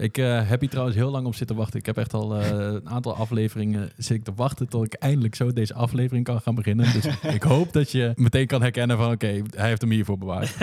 Ik eh, heb hier trouwens heel lang op zitten wachten. Ik heb echt al eh, een aantal afleveringen zit ik te wachten tot ik eindelijk zo deze aflevering kan gaan beginnen. Dus ik hoop dat je meteen kan herkennen van oké, hij heeft hem hiervoor bewaard.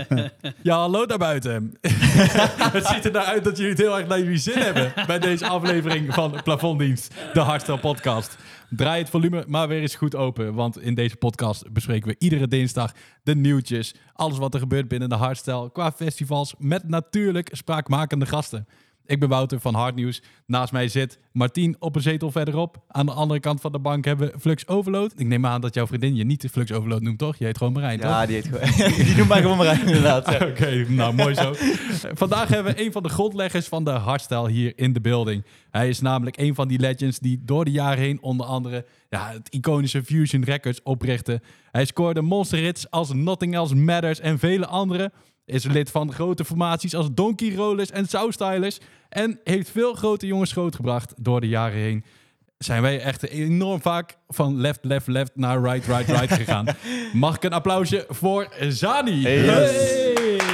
ja, hallo daar buiten. het ziet er nou uit dat jullie het heel erg naar jullie zin hebben bij deze aflevering van Plafonddienst, de Hardstyle podcast. Draai het volume maar weer eens goed open, want in deze podcast bespreken we iedere dinsdag de nieuwtjes, alles wat er gebeurt binnen de hardstyle qua festivals met natuurlijk spraakmakende gasten. Ik ben Wouter van Hardnieuws. Naast mij zit Martien op een zetel verderop. Aan de andere kant van de bank hebben we Flux Overload. Ik neem aan dat jouw vriendin je niet Flux Overload noemt, toch? Je heet gewoon Marijn, toch? Ja, die, heet gewoon, die noemt mij gewoon Marijn, inderdaad. Oké, nou mooi zo. Vandaag hebben we een van de grondleggers van de hardstyle hier in de building. Hij is namelijk een van die legends die door de jaren heen onder andere ja, het iconische Fusion Records oprichtte. Hij scoorde monster hits als Nothing Else Matters en vele andere. Is lid van grote formaties als Donkey Rollers en Soundstylers. En heeft veel grote jongens grootgebracht door de jaren heen. Zijn wij echt enorm vaak van left, left, left naar right, right, right gegaan. Mag ik een applausje voor Zani? Hey.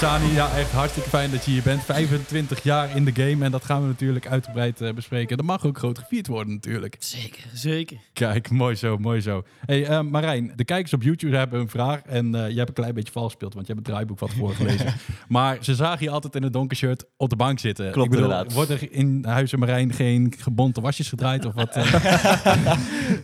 Sani, ja, echt hartstikke fijn dat je hier bent. 25 jaar in de game en dat gaan we natuurlijk uitgebreid eh, bespreken. Dat mag ook groot gevierd worden natuurlijk. Zeker, zeker. Kijk, mooi zo, mooi zo. hey, eh, Marijn, de kijkers op YouTube hebben een vraag en eh, je hebt een klein beetje vals gespeeld, want je hebt het draaiboek wat voorgelezen. maar ze zagen je altijd in een donker shirt op de bank zitten. Klopt, Ik bedoel, inderdaad. Wordt er in Huizen Marijn geen gebonte wasjes gedraaid of wat?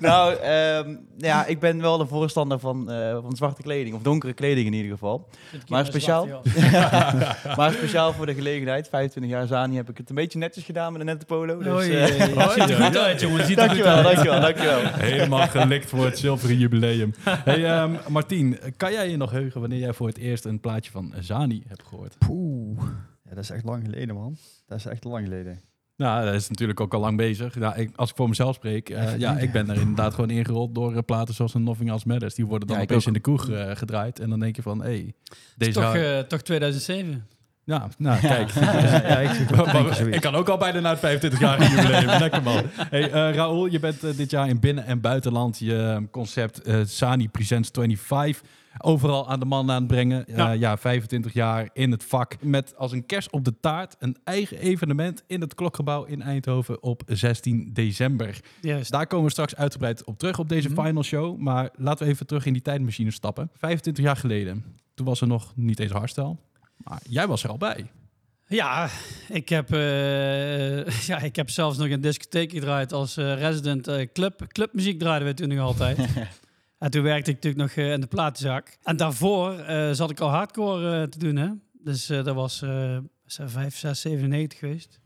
nou, ehm, ja, ik ben wel de voorstander van, eh, van zwarte kleding, of donkere kleding in ieder geval. Maar speciaal? maar speciaal voor de gelegenheid, 25 jaar Zani, heb ik het een beetje netjes gedaan met een nette polo. Dus, eh, oei. Ziet er goed uit, jongen. Ziet er goed dankjewel, uit. dankjewel, dankjewel. Helemaal gelikt voor het zilveren jubileum. Hey, ehm, Martien, kan jij je nog heugen wanneer jij voor het eerst een plaatje van Zani hebt gehoord? Poeh. Ja, dat is echt lang geleden, man. Dat is echt lang geleden. Nou, dat is natuurlijk ook al lang bezig. Ik, als ik voor mezelf spreek, Even ja, ik ben er inderdaad gewoon ingerold door eh, platen zoals een Nothing Else Matters. Die worden dan Ja, opeens ook. in de kroeg eh, gedraaid. En dan denk je van, hé, hey, deze... Toch, eh, toch 2007. ja, nou, kijk. ja, ik kan ook al bijna naar het 25 jaar jubileum. Lekker man. Hey, Raoul, je bent dit jaar in binnen- en buitenland je concept Sani Presents 25 overal aan de man aan het brengen. Ja. Ja. ja, 25 jaar in het vak. Met als een kerst op de taart een eigen evenement in het Klokgebouw in Eindhoven op 16 december. Juist. Daar komen we straks uitgebreid op terug op deze Mhm. final show. Maar laten we even terug in die tijdmachine stappen. 25 jaar geleden. Toen was er nog niet eens hardstyle. Maar jij was er al bij. Ja, ik heb, eh, ja, ik heb zelfs nog een discotheek gedraaid als eh, resident eh, club. Clubmuziek draaiden we toen nog altijd. en toen werkte ik natuurlijk nog eh, in de platenzaak. En daarvoor eh, zat ik al hardcore eh, te doen, hè. Dus eh, dat was eh 5, 6, 97 geweest.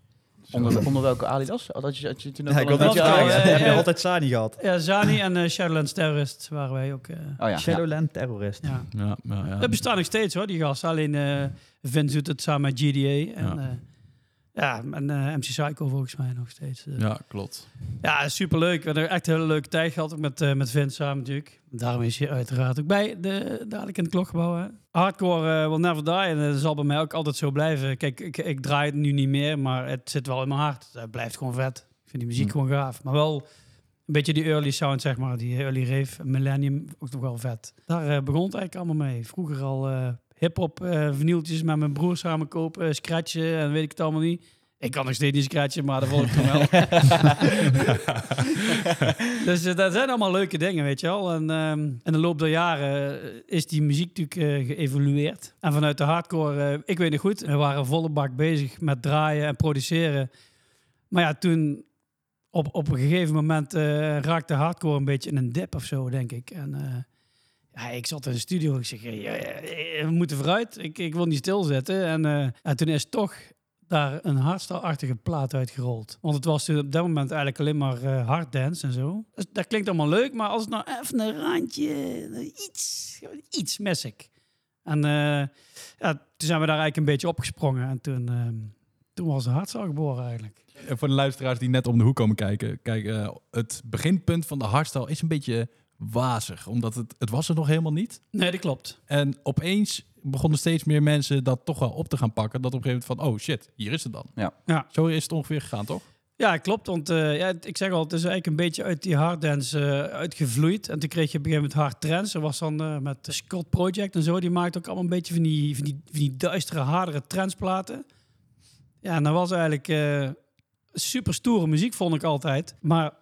Onder, onder welke Adidas? Had je, had je toen ook Ja, ik net vragen. ja, Heb je altijd Sani gehad? Ja, Zani en eh Shadowlands Terrorist waren wij ook. eh, Oh ja, ja. Shadowland Terrorist. ja. Ja, ja, ja. Dat bestaat nog steeds hoor, die gasten. Alleen eh Vince doet het samen met GDA. En, Ja. en eh, MC Psycho volgens mij nog steeds. eh. Ja, klopt. Ja, superleuk. We hebben echt een hele leuke tijd gehad. Ook met, eh, met Vince samen natuurlijk. Daarom is hij uiteraard ook bij, de, dadelijk in het klokgebouw. Hè. Hardcore will never die. En dat zal bij mij ook altijd zo blijven. Kijk, ik, ik draai het nu niet meer, maar het zit wel in mijn hart. Het blijft gewoon vet. Ik vind die muziek Hm. gewoon gaaf. Maar wel een beetje die early sound, zeg maar. Die early rave, Millennium, ook nog wel vet. Daar begon het eigenlijk allemaal mee. Vroeger al hip-hop vinyltjes met mijn broer samen kopen, eh, scratchen en weet ik het allemaal niet. Ik kan nog steeds niet scratchen, maar dat vond ik toen wel. dus eh, dat zijn allemaal leuke dingen, weet je wel. En ehm, in de loop der jaren is die muziek natuurlijk geëvolueerd. En vanuit de hardcore, ik weet nog goed, we waren volle bak bezig met draaien en produceren. Maar ja, toen op, op een gegeven moment raakte hardcore een beetje in een dip of zo, denk ik. En ja, ik zat in de studio. Ik zeg, we moeten vooruit. Ik, ik wil niet stilzitten. En, eh, en toen is toch daar een hardstyle-achtige plaat uitgerold. Want het was op dat moment eigenlijk alleen maar eh harddance en zo. Dus dat klinkt allemaal leuk, maar als het nou even een randje, iets, iets mis ik. En eh, ja, toen zijn we daar eigenlijk een beetje opgesprongen. En toen, ehm, toen was de hardstyle geboren eigenlijk. En voor de luisteraars die net om de hoek komen kijken. Kijk, het beginpunt van de hardstyle is een beetje wazig. Omdat het, het was er nog helemaal niet. Nee, dat klopt. En opeens begonnen steeds meer mensen dat toch wel op te gaan pakken. Dat op een gegeven moment van, oh shit, hier is het dan. Ja. Ja. Zo is het ongeveer gegaan, toch? Ja, klopt. Want uh, ja, ik zeg al, het is eigenlijk een beetje uit die harddance uh, uitgevloeid. En toen kreeg je op een gegeven moment hard trends. Er was dan uh, met de Scott Project en zo. Die maakte ook allemaal een beetje van die, van die, van die duistere, hardere trendsplaten. Ja, en dat was eigenlijk super stoere muziek, vond ik altijd. Maar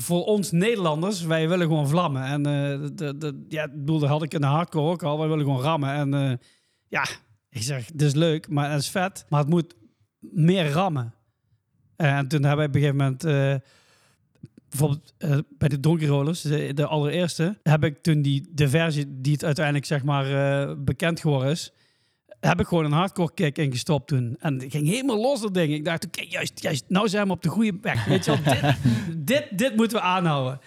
voor ons Nederlanders, wij willen gewoon vlammen. En de, ja, bedoel, dat had ik in de hardcore ook al. Wij willen gewoon rammen. En ja, ik zeg, het is leuk, maar het is vet. Maar het moet meer rammen. En toen hebben we op een gegeven moment, bijvoorbeeld bij de Donkey Rollers, de, allereerste, heb ik toen die, de versie die het uiteindelijk zeg maar bekend geworden is, heb ik gewoon een hardcore kick ingestopt toen. En ik ging helemaal los dat ding. Ik dacht, oké, okay, juist, juist, nou zijn we op de goede weg. Weet je wel, dit, dit, dit moeten we aanhouden.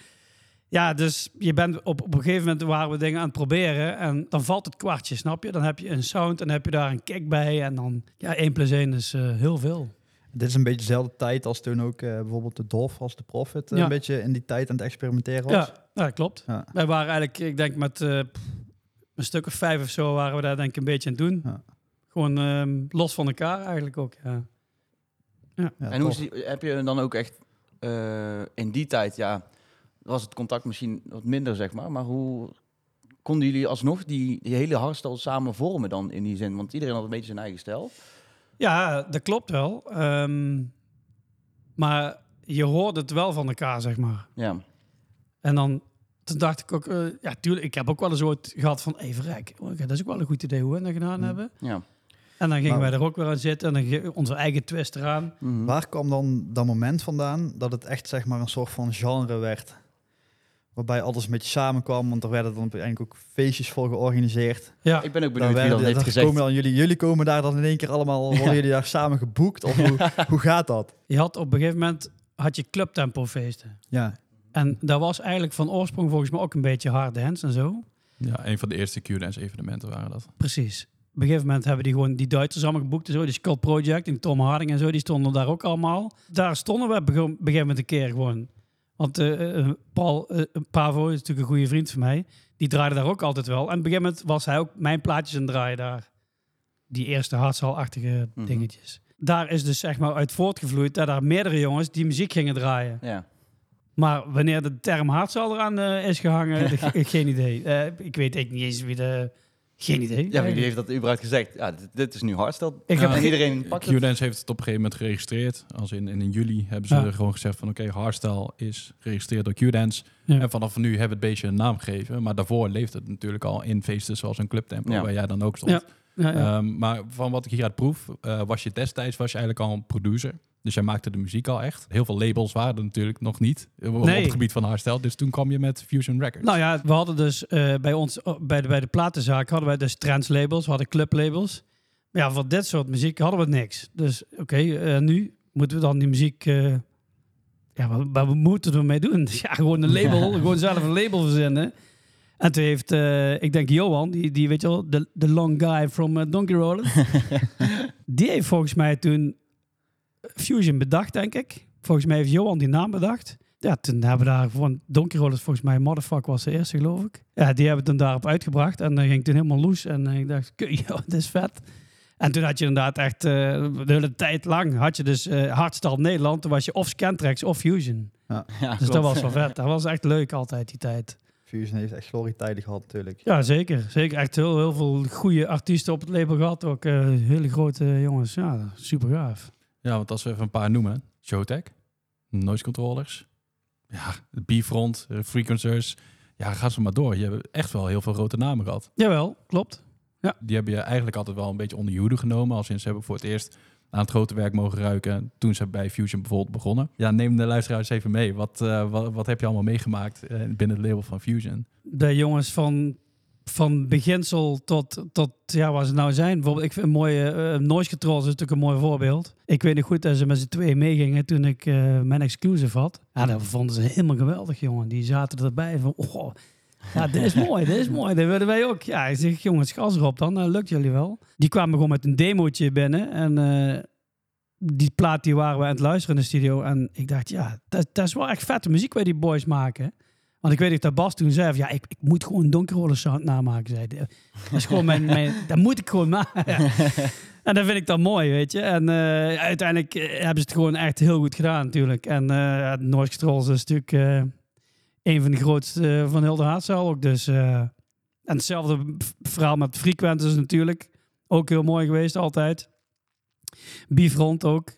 Ja, dus je bent op, op een gegeven moment waren we dingen aan het proberen en dan valt het kwartje, snap je? Dan heb je een sound en dan heb je daar een kick bij en dan, ja, 1 plus 1 is uh, heel veel. Dit is een beetje dezelfde tijd als toen ook uh, bijvoorbeeld de Dolph als de Profit uh, ja. een beetje in die tijd aan het experimenteren was. Ja, ja klopt. Ja. Wij waren eigenlijk, ik denk met uh, een stuk of vijf of zo waren we daar denk ik een beetje aan het doen. Ja. Gewoon um, los van elkaar eigenlijk ook. Ja. en hoe die, heb je dan ook echt in die tijd, ja, was het contact misschien wat minder zeg maar, maar hoe konden jullie alsnog die, die hele hardstyle samen vormen dan in die zin? Want iedereen had een beetje zijn eigen stijl. Ja, dat klopt wel. Um, maar je hoort het wel van elkaar, zeg maar. Ja. En dan toen dacht ik ook, uh, ja, tuurlijk, ik heb ook wel eens ooit gehad van, even rek, oh, dat is ook wel een goed idee hoe we dat gedaan mm. hebben. Ja. En dan gingen maar, wij er ook weer aan zitten en dan onze eigen twist eraan. Mm. Waar kwam dan dat moment vandaan dat het echt zeg maar een soort van genre werd? Waarbij alles een beetje samenkwam, want er werden dan eigenlijk ook feestjes voor georganiseerd. Ja, ik ben ook benieuwd wie dat heeft gezegd. Komen dan, jullie, jullie komen daar dan in één keer allemaal, worden jullie daar samen geboekt? Of hoe, hoe gaat dat? Je had op een gegeven moment, had je clubtempo feesten. Ja. En dat was eigenlijk van oorsprong volgens mij ook een beetje hard dance en zo. Ja, een van de eerste Q-dance evenementen waren dat. Precies. Op een gegeven moment hebben die gewoon die Duitsers allemaal geboekt en zo. Die Skull Project en Tom Harding en zo, die stonden daar ook allemaal. Daar stonden we op een gegeven moment een keer gewoon want uh, Paul uh, Pavo is natuurlijk een goede vriend van mij. Die draaide daar ook altijd wel. En op een gegeven moment was hij ook mijn plaatjes aan draaien daar. Die eerste hartzaalachtige mm dingetjes. Daar is dus zeg maar uit voortgevloeid dat er meerdere jongens die muziek gingen draaien. Ja. Maar wanneer de term hartzaal eraan is gehangen, geen idee. ik weet eigenlijk niet eens wie de geen idee. Ja, wie heeft dat überhaupt gezegd? Ja, dit, dit is nu hardstyle. Ik heb iedereen Q-Dance heeft het op een gegeven moment geregistreerd. Als in, in, juli hebben ze gewoon gezegd van oké, okay, hardstyle is geregistreerd door Q-Dance. En vanaf nu hebben we het beestje een naam gegeven. Maar daarvoor leeft het natuurlijk al in feesten zoals een clubtempo, ja. waar jij dan ook stond. Um, maar van wat ik hier uit proef, uh, was je destijds was je eigenlijk al een producer. Dus jij maakte de muziek al echt. Heel veel labels waren er natuurlijk nog niet op het gebied van hardstyle. Dus toen kwam je met Fusion Records. Nou ja, we hadden dus uh, bij ons, uh, bij, de, bij de platenzaak, hadden wij dus trends labels, we hadden club labels. Maar ja, voor dit soort muziek hadden we niks. Dus oké, okay, uh, nu moeten we dan die muziek... ja, wat, wat moeten we ermee doen? Ja, gewoon een label, gewoon zelf een label verzinnen. En toen heeft, ik denk Johan, die, die weet je wel, de, de long guy from Donkey Roller. die heeft volgens mij toen Fusion bedacht, denk ik. Volgens mij heeft Johan die naam bedacht. Ja, toen hebben we daar gewoon Donkey Rollers, volgens mij Motherfuck was de eerste, geloof ik. Ja, die hebben toen daarop uitgebracht en dan ging toen helemaal loes. En ik dacht, joh, dit is vet. En toen had je inderdaad echt uh, de hele tijd lang had je dus uh, Hardstal Nederland. Toen was je of Scantrax of Fusion. Ja. ja dus dat was wel vet. Dat was echt leuk altijd, die tijd. Fusion heeft echt glorietijden gehad natuurlijk. Ja, zeker. Zeker. Echt heel, heel veel goede artiesten op het label gehad. Ook uh, hele grote jongens. Ja, super gaaf. Ja, want als we even een paar noemen. Showtech, noise controllers, ja, Bifront, eh, Frequencers. Ja, ga ze maar door. Je hebt echt wel heel veel grote namen gehad. Jawel, klopt. Ja. Die hebben je eigenlijk altijd wel een beetje onder je hoede genomen. Als in ze hebben voor het eerst aan het grote werk mogen ruiken toen ze bij Fusion bijvoorbeeld begonnen. Ja, neem de luisteraars even mee. Wat, uh, wat, wat, heb je allemaal meegemaakt uh, binnen het label van Fusion? De jongens van van beginsel tot, tot ja, waar ze nou zijn. Bijvoorbeeld, ik vind een mooie uh, noise control is natuurlijk een mooi voorbeeld. Ik weet nog goed dat ze met z'n tweeën meegingen toen ik uh, mijn exclusive had. Ja, dat vonden ze helemaal geweldig, jongen. Die zaten erbij van, oh, ja, dit is mooi, dit is mooi. Dat willen wij ook. Ja, ik zeg, jongens, gas erop dan, dat lukt jullie wel. Die kwamen gewoon met een demootje binnen en... Uh, die plaat die waren we aan het luisteren in de studio. En ik dacht, ja, dat, dat is wel echt vette muziek waar die boys maken. Want ik weet dat Bas toen zei, ja, ik, ik moet gewoon donkerroller sound namaken. Zei. Dat is gewoon mijn, mijn, dat moet ik gewoon maken. En dat vind ik dan mooi, weet je. En eh, uiteindelijk eh, hebben ze het gewoon echt heel goed gedaan, natuurlijk. En uh, het Noorse Trolls is natuurlijk uh, een van de grootste van heel de haatzaal ook. Dus, en hetzelfde verhaal met Frequentus natuurlijk. Ook heel mooi geweest, altijd. Bifront ook.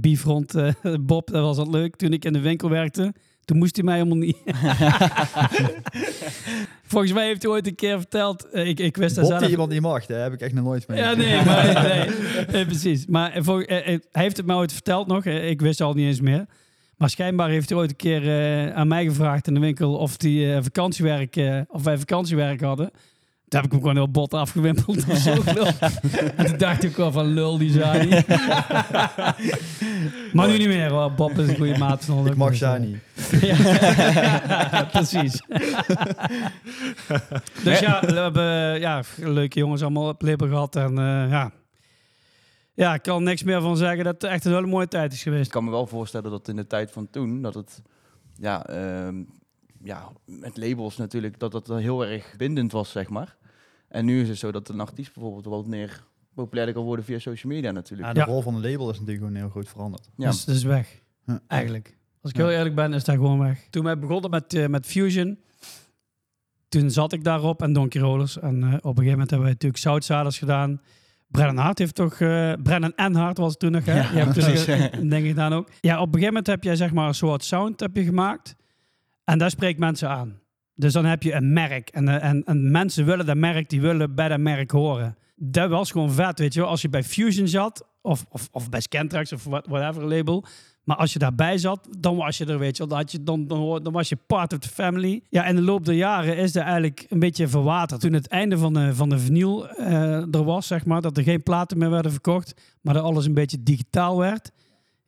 Bifront Bob, dat was wat leuk toen ik in de winkel werkte. Toen moest hij mij helemaal niet. Volgens mij heeft hij ooit een keer verteld. Uh, ik, ik wist dat zelf. iemand niet mag, daar heb ik echt nog nooit mee. Ja, nee, maar, nee, precies. Maar uh, voor, uh, hij heeft het mij ooit verteld nog. ik wist al niet eens meer. Maar schijnbaar heeft hij ooit een keer aan mij gevraagd in de winkel of, die, vakantiewerk, of wij vakantiewerk hadden. Daar heb ik hem gewoon heel bot afgewimpeld of zo. en toen dacht ik wel van lul, die Zani. maar nu niet meer hoor. Bob is een goede maat van Ik mag Zani. ja, precies. dus ja, we hebben ja, leuke jongens allemaal op Libber gehad. En uh, ja, ja, ik kan niks meer van zeggen dat het echt een hele mooie tijd is geweest. Ik kan me wel voorstellen dat in de tijd van toen, dat het ja, uh, ja, met labels natuurlijk, dat dat heel erg bindend was, zeg maar. En nu is het zo dat een artiest bijvoorbeeld wat meer populair kan worden via social media natuurlijk. Ja, de rol van een label is natuurlijk gewoon heel goed veranderd. Ja. Dus het is weg, ja. eigenlijk. Als ik heel eerlijk ben, is dat gewoon weg. Toen wij begonnen met, uh, met Fusion, toen zat ik daarop en Donkey Rollers. En uh, op een gegeven moment hebben we natuurlijk Southsiders gedaan. Brennan Hart heeft toch... Uh, Brennan en Hart was het toen nog, hè? Ja, je hebt dus denk ik dan ook. Ja, op een gegeven moment heb jij zeg maar een soort sound heb je gemaakt. En daar spreekt mensen aan. Dus dan heb je een merk. En, en, en mensen willen dat merk, die willen bij dat merk horen. Dat was gewoon vet, weet je. Als je bij Fusion zat, of, of, of bij Scantrax of whatever label. Maar als je daarbij zat, dan was je er, weet je. Dan, je, dan, dan, dan was je part of the family. Ja, in de loop der jaren is dat eigenlijk een beetje verwaterd. Toen het einde van de, van de vinyl uh, er was, zeg maar, dat er geen platen meer werden verkocht, maar dat alles een beetje digitaal werd,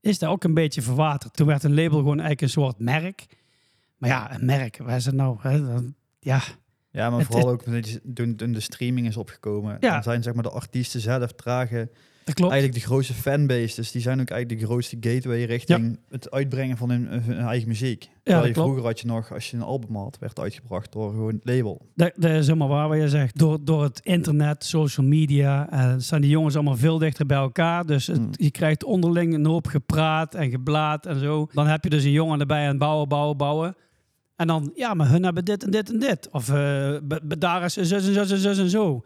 is dat ook een beetje verwaterd. Toen werd een label gewoon eigenlijk een soort merk. Maar ja, een merk, waar is het nou? Hè? Dan, ja. Ja, maar vooral ook toen, toen de streaming is opgekomen. Ja. Dan zijn zeg maar de artiesten zelf dragen dat klopt. eigenlijk de grootste fanbase. Dus die zijn ook eigenlijk de grootste gateway richting het uitbrengen van hun, hun eigen muziek. Ja, je vroeger had je nog, als je een album had, werd uitgebracht door gewoon het label. Dat, dat is helemaal waar wat je zegt. Door, door het internet, social media, uh, staan die jongens allemaal veel dichter bij elkaar. Dus het, hmm. je krijgt onderling een hoop gepraat en geblaad en zo. Dan heb je dus een jongen erbij aan bouwen, bouwen, bouwen. En dan, ja, maar hun hebben dit en dit en dit. Of uh, daar is zus en zus en zus en zo.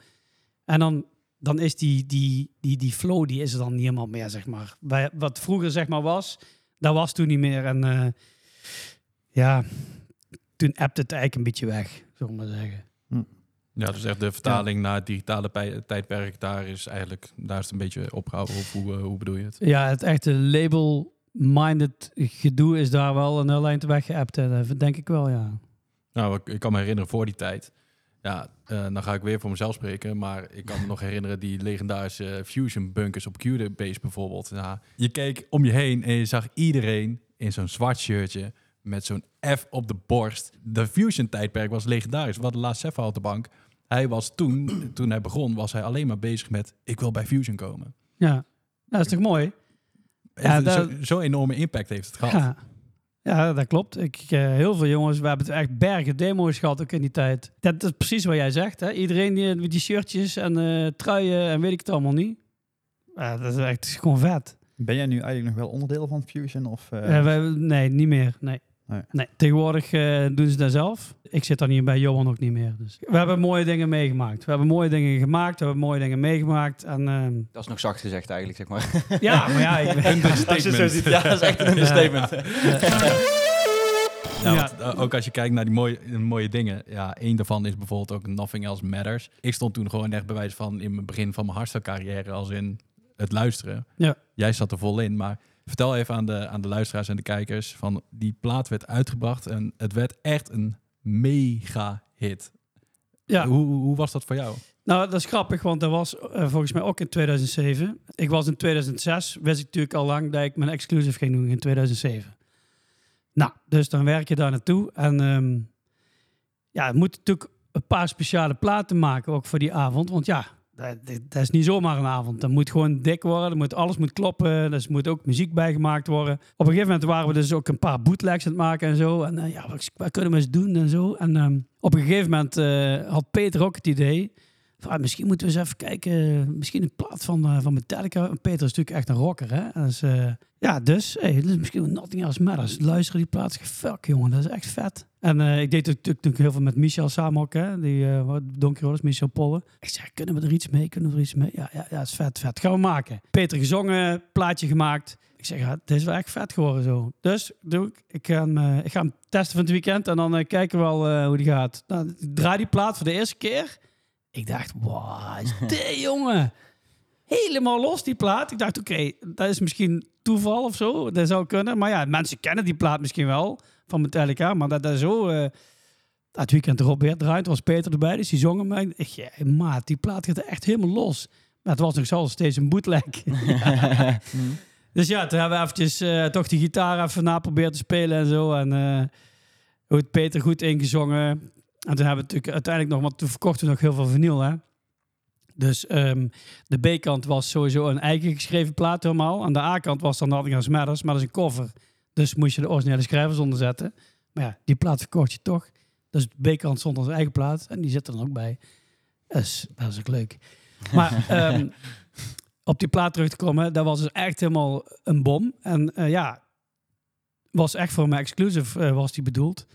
En dan, dan is die, die, die, die flow, die is er dan niet helemaal meer, zeg maar. Bij, wat vroeger, zeg maar, was, dat was toen niet meer. En uh, ja, toen appte het eigenlijk een beetje weg, zullen we maar zeggen. Hm. Ja, dus echt de vertaling naar het digitale tijdperk, daar is eigenlijk, daar is het een beetje opgehouden. Of hoe, uh, hoe bedoel je het? Ja, het echte label minded gedoe is daar wel een heel eind weg geappt. Dat denk ik wel, ja. Nou, ik, kan me herinneren voor die tijd. Ja, uh, dan ga ik weer voor mezelf spreken. Maar ik kan me nog herinneren die legendarische Fusion bunkers op Cubase bijvoorbeeld. Ja, je keek om je heen en je zag iedereen in zo'n zwart shirtje met zo'n F op de borst. De Fusion tijdperk was legendarisch. Wat laatste Sefa op de bank. Hij was toen, toen hij begon, was hij alleen maar bezig met ik wil bij Fusion komen. Ja, dat is toch mooi? Ja, Zo'n zo enorme impact heeft het gehad. Ja. Ja, dat klopt. Ik, uh, heel veel jongens, we hebben het echt bergen demo's gehad ook in die tijd. Dat is precies wat jij zegt. Hè? Iedereen die met die shirtjes en uh, truien en weet ik het allemaal niet. Ja, dat is echt gewoon vet. Ben jij nu eigenlijk nog wel onderdeel van Fusion? Of, uh... wij, nee, niet meer. Nee. Nee. nee tegenwoordig uh, doen ze dat zelf. Ik zit daar niet bij, Johan ook niet meer. Dus. We hebben mooie dingen meegemaakt. We hebben mooie dingen gemaakt, we hebben mooie dingen meegemaakt. En, uh... Dat is nog zacht gezegd eigenlijk, zeg maar. Ja, maar ja... Ik ben... Als je zo ziet, ja, dat is echt een understatement. Ja, ja. Want, uh, ook als je kijkt naar die mooie, mooie dingen. Ja, één daarvan is bijvoorbeeld ook Nothing Else Matters. Ik stond toen gewoon echt bij wijze van in mijn begin van mijn hardstyle carrière als in het luisteren. Ja. Jij zat er vol in, maar Vertel even aan de, aan de luisteraars en de kijkers van die plaat werd uitgebracht en het werd echt een mega hit. Ja. Hoe, hoe was dat voor jou? Nou, dat is grappig, want dat was uh, volgens mij ook in 2007. Ik was in 2006, wist ik natuurlijk al lang dat ik mijn exclusive ging doen in 2007. Nou, dus dan werk je daar naartoe. En um, ja, het moet natuurlijk een paar speciale platen maken, ook voor die avond. Want ja, dat, is niet zomaar een avond. Dat moet gewoon dik worden. Moet, alles moet kloppen. Er moet ook muziek bijgemaakt worden. Op een gegeven moment waren we dus ook een paar bootlegs aan het maken en zo. En uh, ja, wat, kunnen we eens doen en zo. En um, op een gegeven moment uh, had Peter ook het idee. Van, ah, misschien moeten we eens even kijken. Misschien een plaat van, eh, van Metallica. Peter is natuurlijk echt een rocker, hè? Dus, eh, ja, dus, hey, dus misschien Nothing Else Matters. Luister die plaat. Fuck, jongen, dat is echt vet. En eh, ik deed natuurlijk heel veel met Michel samen hè? Die uh, was, Michel Polle. Ik zeg, kunnen we er iets mee? Kunnen we er iets mee? Ja, ja, ja, is vet, vet. Gaan we maken. Peter gezongen, plaatje gemaakt. Ik zeg, ja, is wel echt vet geworden zo. Dus doe ik, ik, ga hem, uh, ik ga testen van het weekend en dan kijken we wel hoe die gaat. Nou, draai die plaat voor de eerste keer. Ik dacht, wow, is dit jongen? Helemaal los die plaat. Ik dacht, oké, dat is misschien toeval of zo. Dat zou kunnen. Maar ja, mensen kennen die plaat misschien wel van Metallica. Maar dat is zo... Uh, dat weekend erop weer draait, was Peter erbij, dus die zong hem. En ik ja, maat, die plaat gaat echt helemaal los. Maar het was nog zo steeds een bootleg. dus ja, toen hebben we eventjes uh, toch die gitaar even na proberen te spelen en zo. En uh, hoe het Peter goed ingezongen. En toen hebben we natuurlijk uiteindelijk nog, want toen verkochten we nog heel veel vinyl, hè. Dus um, de B-kant was sowieso een eigen geschreven plaat helemaal. Aan de A-kant was dan Nothing Else Matters, maar dat is een cover. Dus moest je de originele schrijvers onderzetten. Maar ja, die plaat verkocht je toch. Dus de B-kant stond als eigen plaat en die zit er dan ook bij. Dus dat is ook leuk. Maar um, op die plaat terug te komen, dat was dus echt helemaal een bom. En uh, ja, was echt voor mij exclusive uh, was die bedoeld.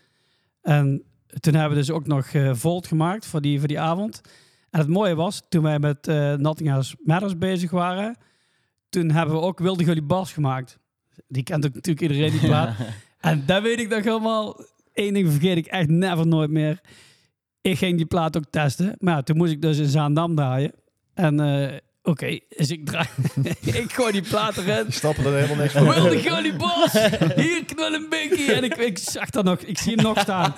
En toen hebben we dus ook nog uh, Volt gemaakt voor die, voor die avond. En het mooie was, toen wij met uh, Nottingham Matters bezig waren, toen hebben we ook Wilde Gully Bas gemaakt. Die kent ook natuurlijk iedereen die plaat. en daar weet ik nog helemaal, één ding vergeet ik echt never nooit meer. Ik ging die plaat ook testen, maar ja, toen moest ik dus in Zaandam draaien. En uh, Oké, okay, dus ik draai. ik gooi die plaat erin. Die stappen er helemaal niks van. Wilde Gully Bos! Hier knul een binky! En ik, ik zag dat nog, ik zie hem nog staan.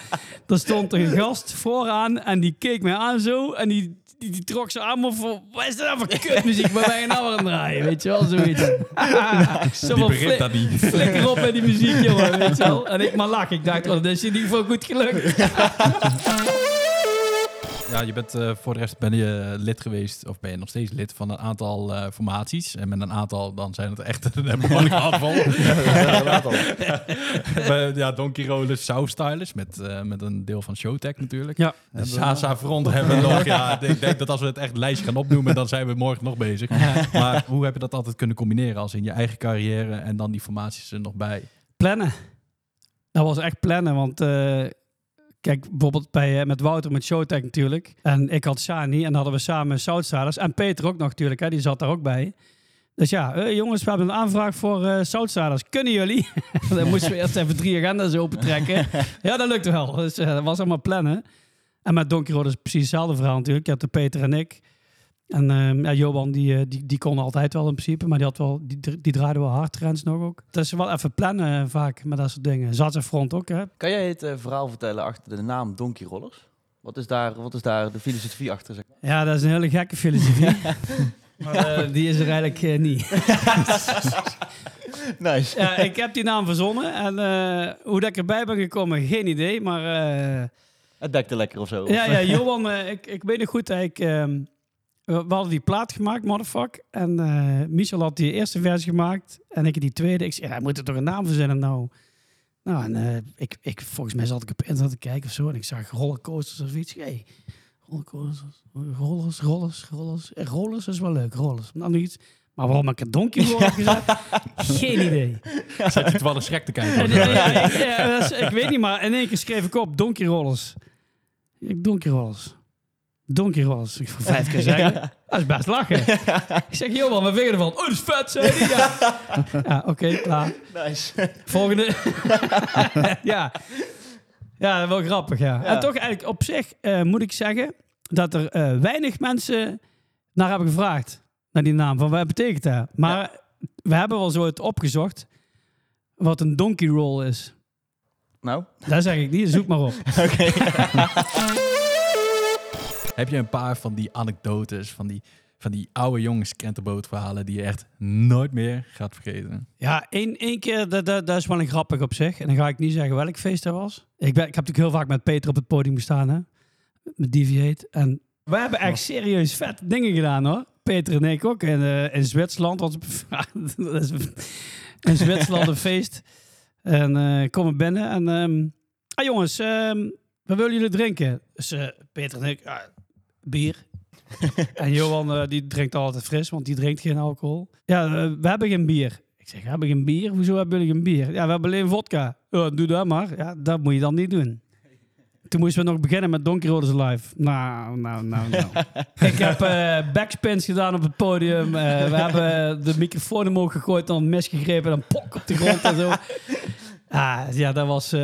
Er stond een gast vooraan en die keek mij aan zo. En die, die, die trok ze aan me voor. Wat is dat nou voor kutmuziek waar wij nou aan het draaien? Weet je wel, zoiets. zo die begreep dat niet. Flikker op met die muziek, jongen, weet je wel. En ik maar lach. Ik dacht, well, dat is in ieder geval goed gelukt. Ja, je bent uh, voor de rest ben je lid geweest, of ben je nog steeds lid van een aantal uh, formaties. En met een aantal, dan zijn het echt een behoorlijke aanval. ja, ja, Donkey Rollers, South Stylers, met, uh, met een deel van Showtech natuurlijk. Ja. En Sasa Front hebben we nog. Ja, ik denk dat als we het echt lijstje gaan opnoemen, dan zijn we morgen nog bezig. Maar hoe heb je dat altijd kunnen combineren als in je eigen carrière en dan die formaties er nog bij? Plannen. Dat was echt plannen, want Kijk, bijvoorbeeld bij, uh, met Wouter, met Showtech natuurlijk. En ik had Shani en dan hadden we samen Southsiders. En Peter ook nog natuurlijk, hè, die zat daar ook bij. Dus ja, uh, jongens, we hebben een aanvraag voor uh, Southsiders. Kunnen jullie? dan moesten we eerst even drie agenda's opentrekken. ja, dat lukte wel. Dus dat was allemaal plannen. En met Donkey Road is precies hetzelfde verhaal natuurlijk. Je had de Peter en ik. En uh, ja, Johan, die, die, die kon altijd wel in principe, maar die, had wel, die, die draaide wel hard trends nog ook. Het is wel even plannen uh, vaak met dat soort dingen. Zat en front ook, hè. Kan jij het uh, verhaal vertellen achter de naam Donkey Rollers? Wat is daar, wat is daar de filosofie achter? Zeg? Ja, dat is een hele gekke filosofie. maar die is er eigenlijk niet. nice. Ja, ik heb die naam verzonnen en hoe dat ik erbij ben gekomen, geen idee, maar... het dekte lekker of zo? Ja, ja Johan, ik, ik weet nog goed dat ik... Ehm, we hadden die plaat gemaakt, motherfuck. En uh, Michel had die eerste versie gemaakt. En ik die tweede. Ik zei, ja, moet er toch een naam verzinnen nou? Nou, en uh, ik, ik, volgens mij zat ik op internet te kijken of zo. En ik zag rollercoasters of iets. Hey, rollercoasters, rollers, rollers, rollers. Rollers is wel leuk, rollers. Nou, nog iets. Maar waarom ik een donkey voor heb gezet? Geen idee. Zat je wel een schrik te kijken? ja, ik, ja, ik, weet niet, maar in één keer schreef ik op donkey rollers. Donkey rollers. Donkey was. Ik voor vijf keer zeggen. Dat is best lachen. ik zeg, joh man, vind je ervan? Oh, dat is vet, zei Ja, ja oké, okay, klaar. Nice. Volgende. ja. Ja, wel grappig, ja. ja. En toch eigenlijk op zich uh, moet ik zeggen dat er uh, weinig mensen naar hebben gevraagd. Naar die naam, van wat betekent dat? Maar we hebben wel zo het opgezocht wat een donkey roll is. Nou? Dat zeg ik niet, zoek maar op. Oké. Heb je een paar van die anekdotes, van die, van die oude jongens krentenbootverhalen die je echt nooit meer gaat vergeten? Ja, één, één keer, dat, dat, dat is wel een grappig op zich. En dan ga ik niet zeggen welk feest dat was. Ik, ben, ik heb natuurlijk heel vaak met Peter op het podium gestaan, hè? met Deviate. En we hebben echt serieus vet dingen gedaan hoor. Peter en ik ook. En uh, in Zwitserland was in Zwitserland een feest. En uh, komen binnen en... Um, ah jongens, um, wat willen jullie drinken? Dus uh, Peter en ik, bier. en Johan eh, die drinkt altijd fris, want die drinkt geen alcohol. Ja, eh, we hebben geen bier. Ik zeg, we hebben geen bier? Hoezo hebben jullie geen bier? Ja, we hebben alleen vodka. Doe dat maar. Ja, dat moet je dan niet doen. Toen moesten we nog beginnen met Donkey Live. Nou, nou, nou, nou. ik heb eh backspins gedaan op het podium. We hebben de microfoon omhoog gegooid, dan mes gegrepen, dan pok op de grond en zo. Ah, ja, dat was...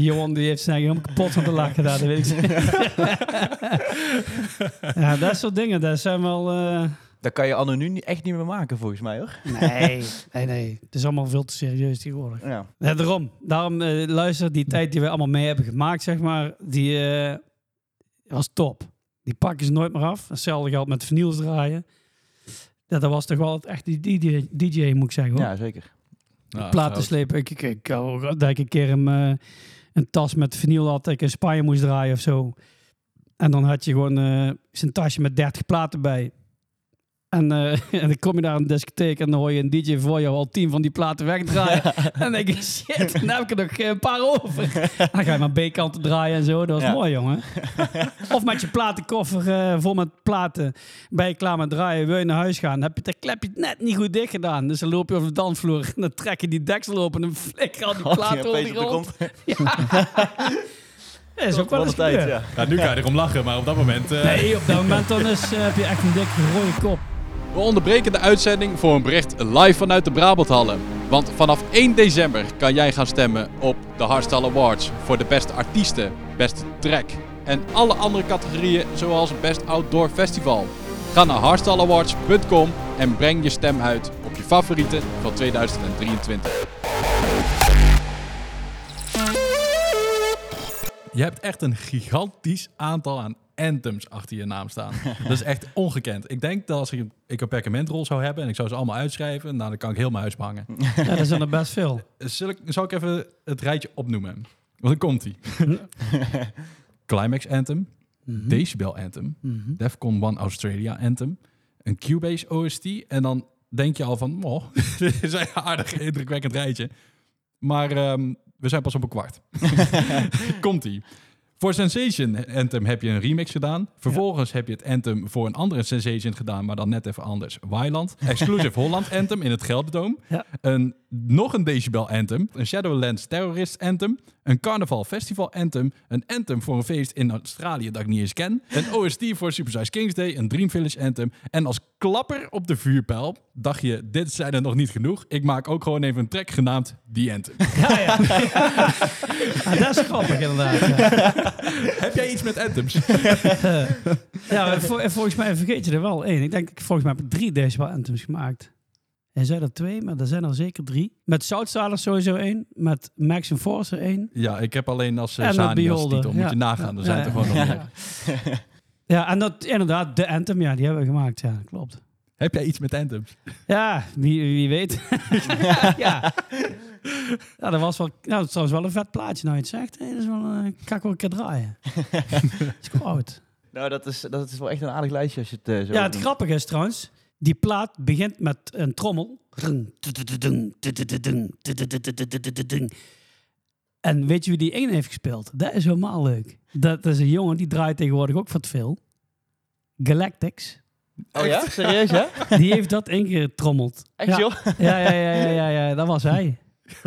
eh Johan die heeft zijn helemaal kapot van te lachen daar, dat weet ik ja, dat soort dingen, dat zijn wel... eh, Dat kan je anno nu niet- echt niet meer maken, volgens mij, hoor. Nee, nee, nee. Het is allemaal veel te serieus tegenwoordig. Ja. Ja, daarom. Daarom eh, luister, die tijd die we allemaal mee hebben gemaakt, zeg maar, die eh, was top. Die pakken ze nooit meer af. Hetzelfde geldt met vinyls draaien. Ja, dat was toch wel het echt die DJ, DJ moet ik zeggen. Hoor. ja, zeker. Nou, Platen slepen. Ik, ik, ik, oh, dat ik een keer eh, een tas met vinyl had, dat ik in Spanje moest draaien of zo. En dan had je gewoon eh, zijn tasje met 30 platen bij. En, eh, en dan kom je daar aan de discotheek en dan hoor je een DJ voor jou al tien van die platen wegdraaien. en dan denk je, shit, dan heb ik er nog eh, een paar over. Dan ga je maar B-kanten draaien en zo. Dat was Ja. mooi, jongen. of met je platenkoffer eh, vol met platen. Ben je klaar met draaien, wil je naar huis gaan. Heb je dat klepje net niet goed dicht gedaan. Dus dan loop je over de dansvloer en dan trek je die deksel open en dan flikker al die Had platen over de op grond. grond. Ja, is ook wel eens een tijd, ja. Ja, nu kan je erom lachen, maar op dat moment... eh, Nee, op dat moment dan is, heb je echt een dikke rode kop. We onderbreken de uitzending voor een bericht live vanuit de Brabanthallen. Want vanaf 1 december kan jij gaan stemmen op de Hardstyle Awards voor de beste artiesten, beste track en alle andere categorieën zoals Best Outdoor Festival. Ga naar hardstyleawards.com en breng je stem uit op je favorieten van 2023. Je hebt echt een gigantisch aantal aan anthems achter je naam staan. dat is echt ongekend. Ik denk dat als ik een, ik een perkamentrol zou hebben en ik zou ze allemaal uitschrijven, nou, dan kan ik heel mijn huis behangen. Ja, dat zijn er best veel. Zal ik, zal ik even het rijtje opnoemen? Want dan komt hij. Climax Anthem, Decibel Anthem, Mhm. Defcon 1 Australia Anthem, een Cubase OST. En dan denk je al van, oh, dit is een aardig indrukwekkend rijtje. Maar ehm, we zijn pas op een kwart. Komt-ie. Voor Sensation Anthem heb je een remix gedaan. Vervolgens heb je het Anthem voor een andere Sensation gedaan, maar dan net even anders. Wyland. Exclusive Holland Anthem in het Gelderdoom. Ja. Een, nog een Decibel Anthem. Een Shadowlands Terrorist Anthem. Een Carnaval Festival Anthem. Een Anthem voor een feest in Australië dat ik niet eens ken. Een OST voor Super Size Kings Day. Een Dream Village Anthem. En als klapper op de vuurpijl dacht je, dit zijn er nog niet genoeg. Ik maak ook gewoon even een track genaamd The Anthem. Ja, ja. Ah, dat is grappig inderdaad. Ja, heb jij iets met anthems? ja en vol- en volgens mij vergeet je er wel één. Ik denk, volgens mij heb ik drie Decibel Anthems gemaakt. Er zijn er twee, maar er zijn er zeker drie. Met Zoutsalers sowieso één. Met Max Enforcer één. Ja, ik heb alleen als uh, Zani als titel. Moet ja. je nagaan, er zijn Ja, er gewoon nog ja. meer. Ja, en dat inderdaad, de Anthem, ja, die hebben we gemaakt. Ja, klopt. Heb jij iets met anthems? Ja, wie, wie weet. ja. ja, dat was wel, nou, dat was wel een vet plaatje. Nou, je het zegt, hey, dat is wel, eh, kan ik wel een keer draaien. dat is. Nou, dat is, dat is wel echt een aardig lijstje als je het eh, zo Ja, het grappige is trouwens, die plaat begint met een trommel. En weet je wie die één heeft gespeeld? Dat is helemaal leuk. Dat is een jongen die draait tegenwoordig ook wat veel. Galactics. Oh ja? Serieus, hè? Die heeft dat ingetrommeld. Echt, ja. joh? Ja, ja, ja, ja, ja, ja, dat was hij.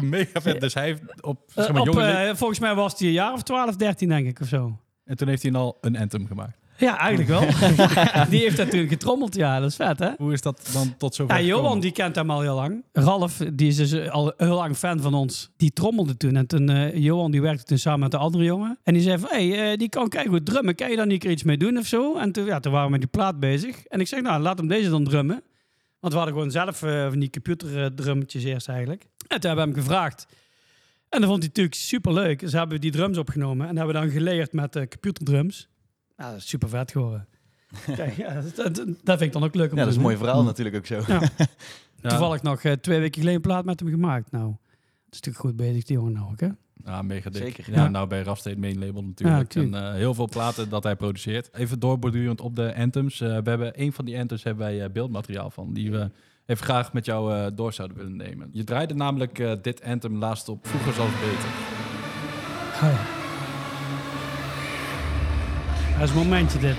Mega vet. Dus hij heeft op, Eh, zeg maar, op, jonge le- eh, volgens mij was hij een jaar of 12, 13 denk ik of zo. En toen heeft hij al een anthem gemaakt. Ja, eigenlijk wel. die heeft natuurlijk getrommeld, ja, dat is vet hè. Hoe is dat dan tot zover Ja, Johan die kent hem al heel lang. Ralf, die is dus al heel lang fan van ons. Die trommelde toen. En toen, eh, Johan die werkte toen samen met de andere jongen. En die zei van, hé, hey, eh, die kan kijk goed drummen. Kan je daar niet een keer iets mee doen of zo? En toen, ja, toen waren we met die plaat bezig. En ik zeg, nou, laat hem deze dan drummen. Want we hadden gewoon zelf eh, van die computerdrummetjes eerst eigenlijk. En toen hebben we hem gevraagd. En dat vond hij natuurlijk super leuk. Dus hebben we die drums opgenomen. En hebben we dan geleerd met computerdrums. Ja, dat is super vet geworden. Kijk, ja, dat, dat- dat vind ik dan ook leuk om Ja, te dat is een mooi verhaal natuurlijk ook zo. Ja. Ja. Toevallig nog eh, twee weken geleden een plaat met hem gemaakt. Nou, dat is natuurlijk goed bezig, die jongen nou ook, hè? Ja, mega dik. Zeker. Ja, Ja. nou bij Rafsteed Main Label natuurlijk. Ja, en tuurlijk. eh, heel veel platen dat hij produceert. Even doorbordurend op de anthems. Eh, we hebben een van die anthems hebben wij eh, beeldmateriaal van. Die we even graag met jou eh, door zouden willen nemen. Je draaide namelijk eh, dit anthem laatst op Vroeger zal het beter. Ja. Dat is een momentje dit.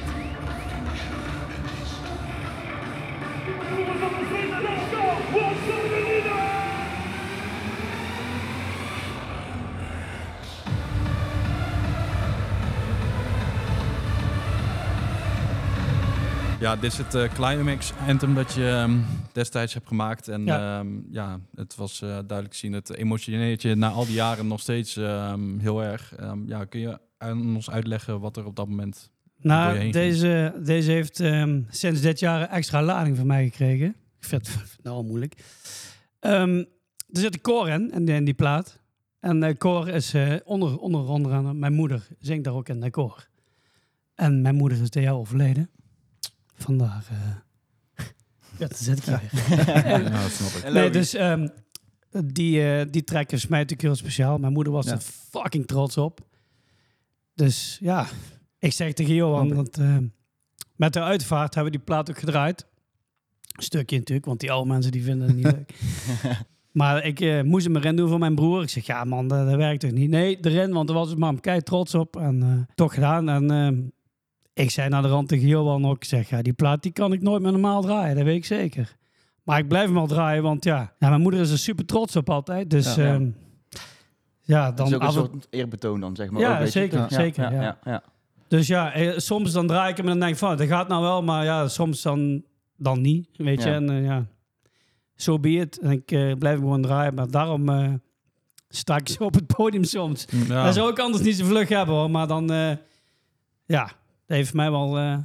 Ja, dit is het uh, Climax Anthem dat je ehm, destijds hebt gemaakt. En Ja. ja, ja het was eh, duidelijk zien. Het emotioneert je na al die jaren nog steeds ehm, heel erg. Ehm, ja, kun je aan ons uitleggen wat er op dat moment... Nou, deze, deze heeft ehm, sinds dit jaar een extra lading van mij gekregen. Ik vind het nou al moeilijk. Ehm, er zit een koor in, in die, in die plaat. En de koor is eh, onder, onder andere... Mijn moeder zingt daar ook in de koor. En mijn moeder is dit jaar overleden. Vandaar... eh ja, daar zit ik hier ja, dat snap ik. En Nee, dus ehm, die, eh, die track is mij natuurlijk heel speciaal. Mijn moeder was Ja. er fucking trots op. Dus ja, ik zeg tegen Johan, want ehm, met de uitvaart hebben we die plaat ook gedraaid. Een stukje natuurlijk, want die oude mensen die vinden het niet leuk. Maar ik eh, moest hem erin doen voor mijn broer. Ik zeg, ja man, dat, dat werkt toch niet? Nee, erin, want daar was het mam kei trots op. En eh, toch gedaan. En ehm, ik zei naar de rand tegen Johan ook, ik zeg, ja, die plaat die kan ik nooit meer normaal draaien, dat weet ik zeker. Maar ik blijf hem al draaien, want ja, ja mijn moeder is er super trots op altijd. Dus Ja. ja, ja Dat dan is ook een soort eerbetoon dan, zeg maar. Ja, ook, zeker, zeker, ja. Dus ja, eh, soms dan draai ik hem en dan denk ik van, dat gaat nou wel, maar ja, soms dan, dan niet, weet je. Ja. En eh, ja, zo be it. En ik eh, blijf hem gewoon draaien, maar daarom eh, sta ik zo op het podium soms. Ja. Dat zou ik anders niet zo vlug hebben hoor, maar dan, eh, ja, dat heeft mij wel eh,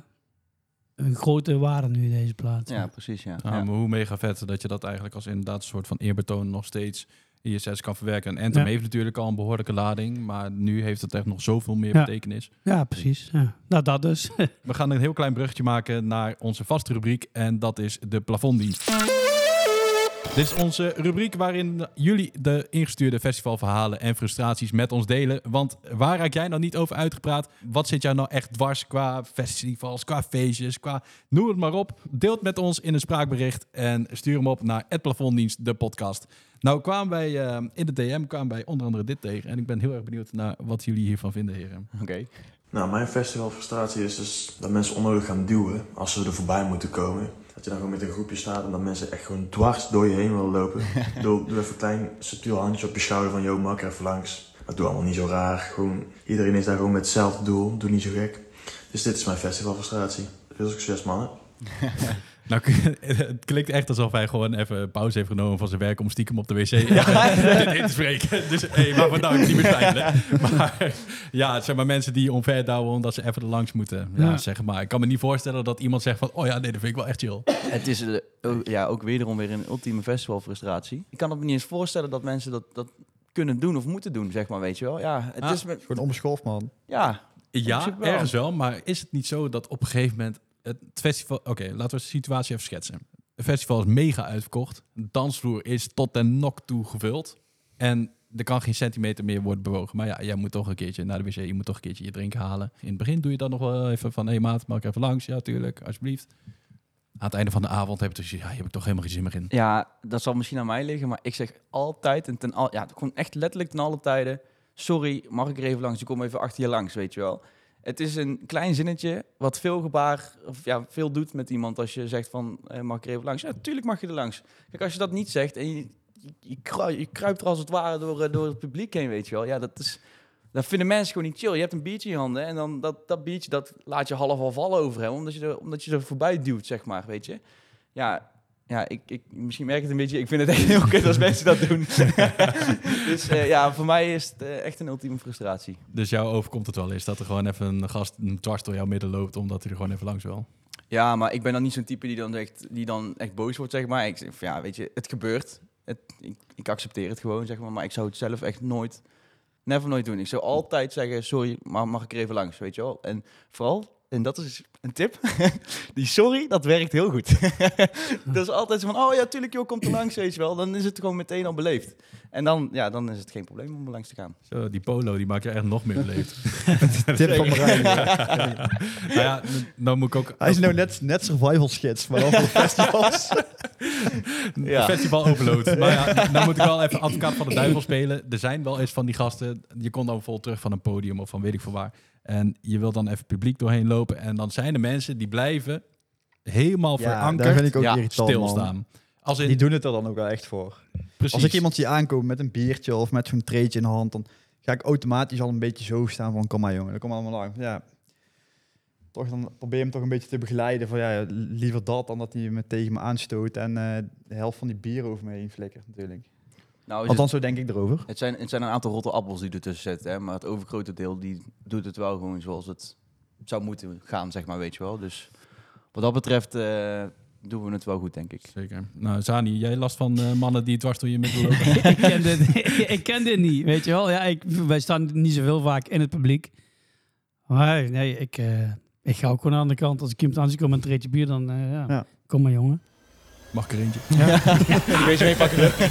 een grote waarde nu, deze plaat. Ja, precies, ja. Ja, Ja. maar hoe mega vet dat je dat eigenlijk als inderdaad een soort van eerbetoon nog steeds sets kan verwerken. En Anthem Ja. heeft natuurlijk al een behoorlijke lading, maar nu heeft het echt nog zoveel meer Ja. betekenis. Ja, precies. Ja. Nou, dat dus. We gaan een heel klein bruggetje maken naar onze vaste rubriek en dat is de plafonddienst. Dit is onze rubriek waarin jullie de ingestuurde festivalverhalen en frustraties met ons delen. Want waar raak jij nou niet over uitgepraat? Wat zit jou nou echt dwars qua festivals, qua feestjes, qua noem het maar op? Deel het met ons in een spraakbericht en stuur hem op naar het plafonddienst, de podcast. Nou kwamen wij eh, in de DM kwamen wij onder andere dit tegen en ik ben heel erg benieuwd naar wat jullie hiervan vinden, heren. Oké. Nou, mijn festivalfrustratie is dus dat mensen onnodig gaan duwen als ze er voorbij moeten komen. Dat je dan gewoon met een groepje staat en dat mensen echt gewoon dwars door je heen willen lopen. doe, doe even een klein subtiel handje op je schouder van, yo, mak er even langs. Maar doe allemaal niet zo raar. Gewoon, iedereen is daar gewoon met hetzelfde doel. Doe niet zo gek. Dus dit is mijn festivalfrustratie. Veel succes, mannen. Nou, het klinkt echt alsof hij gewoon even pauze heeft genomen van zijn werk om stiekem op de wc even in te spreken. Dus hey, maar van nou, ik niet meer twijfelen. Maar ja, het zijn maar mensen die omverdouwen omdat ze even er langs moeten. Ja, Ja. zeg maar. Ik kan me niet voorstellen dat iemand zegt van, oh ja, nee, dat vind ik wel echt chill. Het is eh, ook- ja, ook wederom weer een ultieme festivalfrustratie. Ik kan het me niet eens voorstellen dat mensen dat, dat kunnen doen of moeten doen, zeg maar, weet je wel. Ja, het Ah. is met, Gewoon onbeschoft, man. ja, Ja, ergens wel, maar is het niet zo dat op een gegeven moment het festival... Oké, laten we de situatie even schetsen. Het festival is mega uitverkocht. De dansvloer is tot den nok toe gevuld. En er kan geen centimeter meer worden bewogen. Maar ja, jij moet toch een keertje naar de wc. Je moet toch een keertje je drinken halen. In het begin doe je dan nog wel even van... Hé hey maat, mag ik even langs? Ja, tuurlijk, alsjeblieft. Aan het einde van de avond heb je dus... Ja, hier heb ik toch helemaal geen zin meer in. ja, dat zal misschien aan mij liggen, maar ik zeg altijd en ten al, ja, gewoon echt letterlijk ten alle tijden, sorry, mag ik er even langs? Ik kom even achter je langs, weet je wel. Het is een klein zinnetje wat veel gebaar, of ja, veel doet met iemand als je zegt van, eh, mag ik er even langs? Ja, tuurlijk mag je er langs. Kijk, als je dat niet zegt en je, je, je, krui- je kruipt er als het ware door, eh, door het publiek heen, weet je wel. Ja, dat is... Dat vinden mensen gewoon niet chill. Je hebt een biertje in je handen en dan dat, dat biertje dat laat je half al vallen over hem, omdat je er, omdat je er voorbij duwt, zeg maar, weet je. Ja, ja ik, ik, misschien merk ik het een beetje. Ik vind het echt heel kut als mensen dat doen. dus eh, ja, voor mij is het eh, echt een ultieme frustratie. Dus jou overkomt het wel eens dat er gewoon even een gast dwars door jouw midden loopt... omdat hij er gewoon even langs wil. Ja, maar ik ben dan niet zo'n type die dan, echt, die dan echt boos wordt, zeg maar. Ik zeg, ja, weet je, het gebeurt. Het, ik, ik accepteer het gewoon, zeg maar. Maar ik zou het zelf echt nooit, never nooit doen. Ik zou altijd zeggen, sorry, maar mag ik er even langs, weet je wel. En vooral, en dat is een tip, die sorry, dat werkt heel goed. dat is altijd zo van, oh ja, tuurlijk joh, komt er langs, weet je wel. Dan is het gewoon meteen al beleefd. En dan, ja, dan is het geen probleem om er langs te gaan. Zo, die polo, die maakt je echt nog meer beleefd. Tip van Marijn. nou ja, dan moet ik ook... Hij is nou net, net survival schits, maar dan voor festivals. Ja. Festival overload. Maar ja, dan moet ik wel even advocaat van de duivel spelen. Er zijn wel eens van die gasten. Je komt dan bijvoorbeeld terug van een podium of van weet ik veel waar. En je wil dan even publiek doorheen lopen. En dan zijn er mensen die blijven. helemaal Ja, daar verankerd vind ik ook Ja, irritant, man. stilstaan. Als in, Die doen het er dan ook wel echt voor. precies. Als ik iemand zie aankomen met een biertje of met zo'n treetje in de hand, dan ga ik automatisch al een beetje zo staan van kom maar jongen, dan kom allemaal lang. Ja. Toch dan probeer je hem toch een beetje te begeleiden van ja, liever dat dan dat hij me tegen me aanstoot en eh, de helft van die bier over me heen flikkert natuurlijk. Nou, het, Althans, zo denk ik erover. het, zijn, het zijn een aantal rotte appels die ertussen zitten, hè, maar het overgrote deel die doet het wel gewoon zoals het zou moeten gaan, zeg maar, weet je wel. Dus wat dat betreft eh, doen we het wel goed, denk ik. Zeker. Nou, Zani, jij last van eh, mannen die dwars door je midden lopen? ik, ken dit, ik ken dit niet, weet je wel. Ja, ik, wij staan niet zoveel vaak in het publiek. Maar nee, ik, eh, ik ga ook gewoon aan de kant. Als ik iemand aan zie komen met een treetje bier, dan eh, ja. Ja. kom maar jongen. Mag ik er eentje?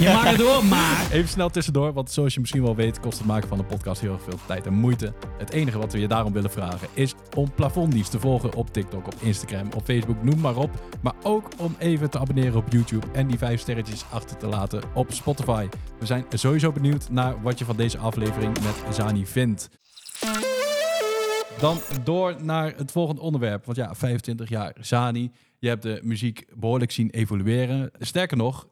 Je mag het door, maar... Even snel tussendoor, want zoals je misschien wel weet, kost het maken van een podcast heel erg veel tijd en moeite. Het enige wat we je daarom willen vragen is om Plafonddies te volgen op TikTok, op Instagram, op Facebook, noem maar op. Maar ook om even te abonneren op YouTube en die vijf sterretjes achter te laten op Spotify. We zijn sowieso benieuwd naar wat je van deze aflevering met Zani vindt. Dan door naar het volgende onderwerp. Want ja, 25 jaar Zani. Je hebt de muziek behoorlijk zien evolueren. Sterker nog,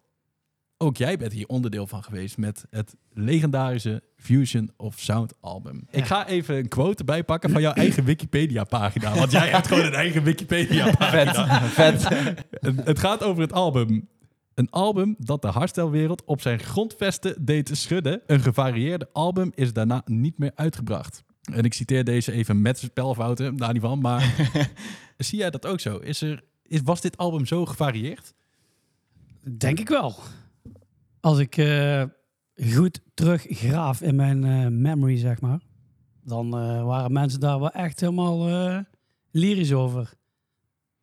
ook jij bent hier onderdeel van geweest met het legendarische Fusion of Sound album. Ik ga even een quote erbij pakken van jouw eigen Wikipedia-pagina. Want jij hebt gewoon een eigen Wikipedia-pagina. Vet, vet. Het- gaat over het album. Een album dat de hardstylewereld op zijn grondvesten deed schudden. Een gevarieerde album is daarna niet meer uitgebracht. En ik citeer deze even met spelfouten, daar niet van. Maar zie jij dat ook zo? Is er, was dit album zo gevarieerd? Denk ik wel. Als ik eh, goed teruggraaf in mijn eh, memory, zeg maar, dan eh, waren mensen daar wel echt helemaal lyrisch over.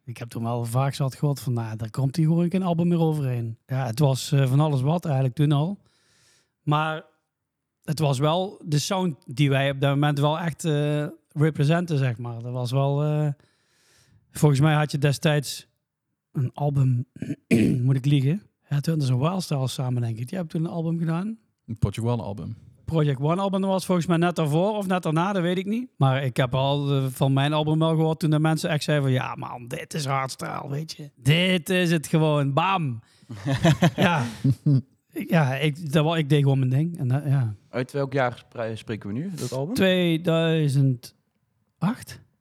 Ik heb toen wel vaak zat gehoord van, nou, daar komt hij gewoon geen album meer overheen. Ja, het was van alles wat eigenlijk toen al. Maar het was wel de sound die wij op dat moment wel echt eh representen, zeg maar. Dat was wel... volgens mij had je destijds een album, moet ik liegen? Ja, toen een Wildstyle samen, denk ik. Die hebben toen een album gedaan. Een Project One album. Project One album was volgens mij net daarvoor of net daarna, dat weet ik niet. Maar ik heb al eh, van mijn album wel gehoord toen de mensen echt zeiden van... Ja man, dit is hardstyle, weet je. Dit is het gewoon, bam. ja, ja ik, dat, ik deed gewoon mijn ding. En dat, ja. Uit welk jaar spre- spreken we nu, dat album? 2008,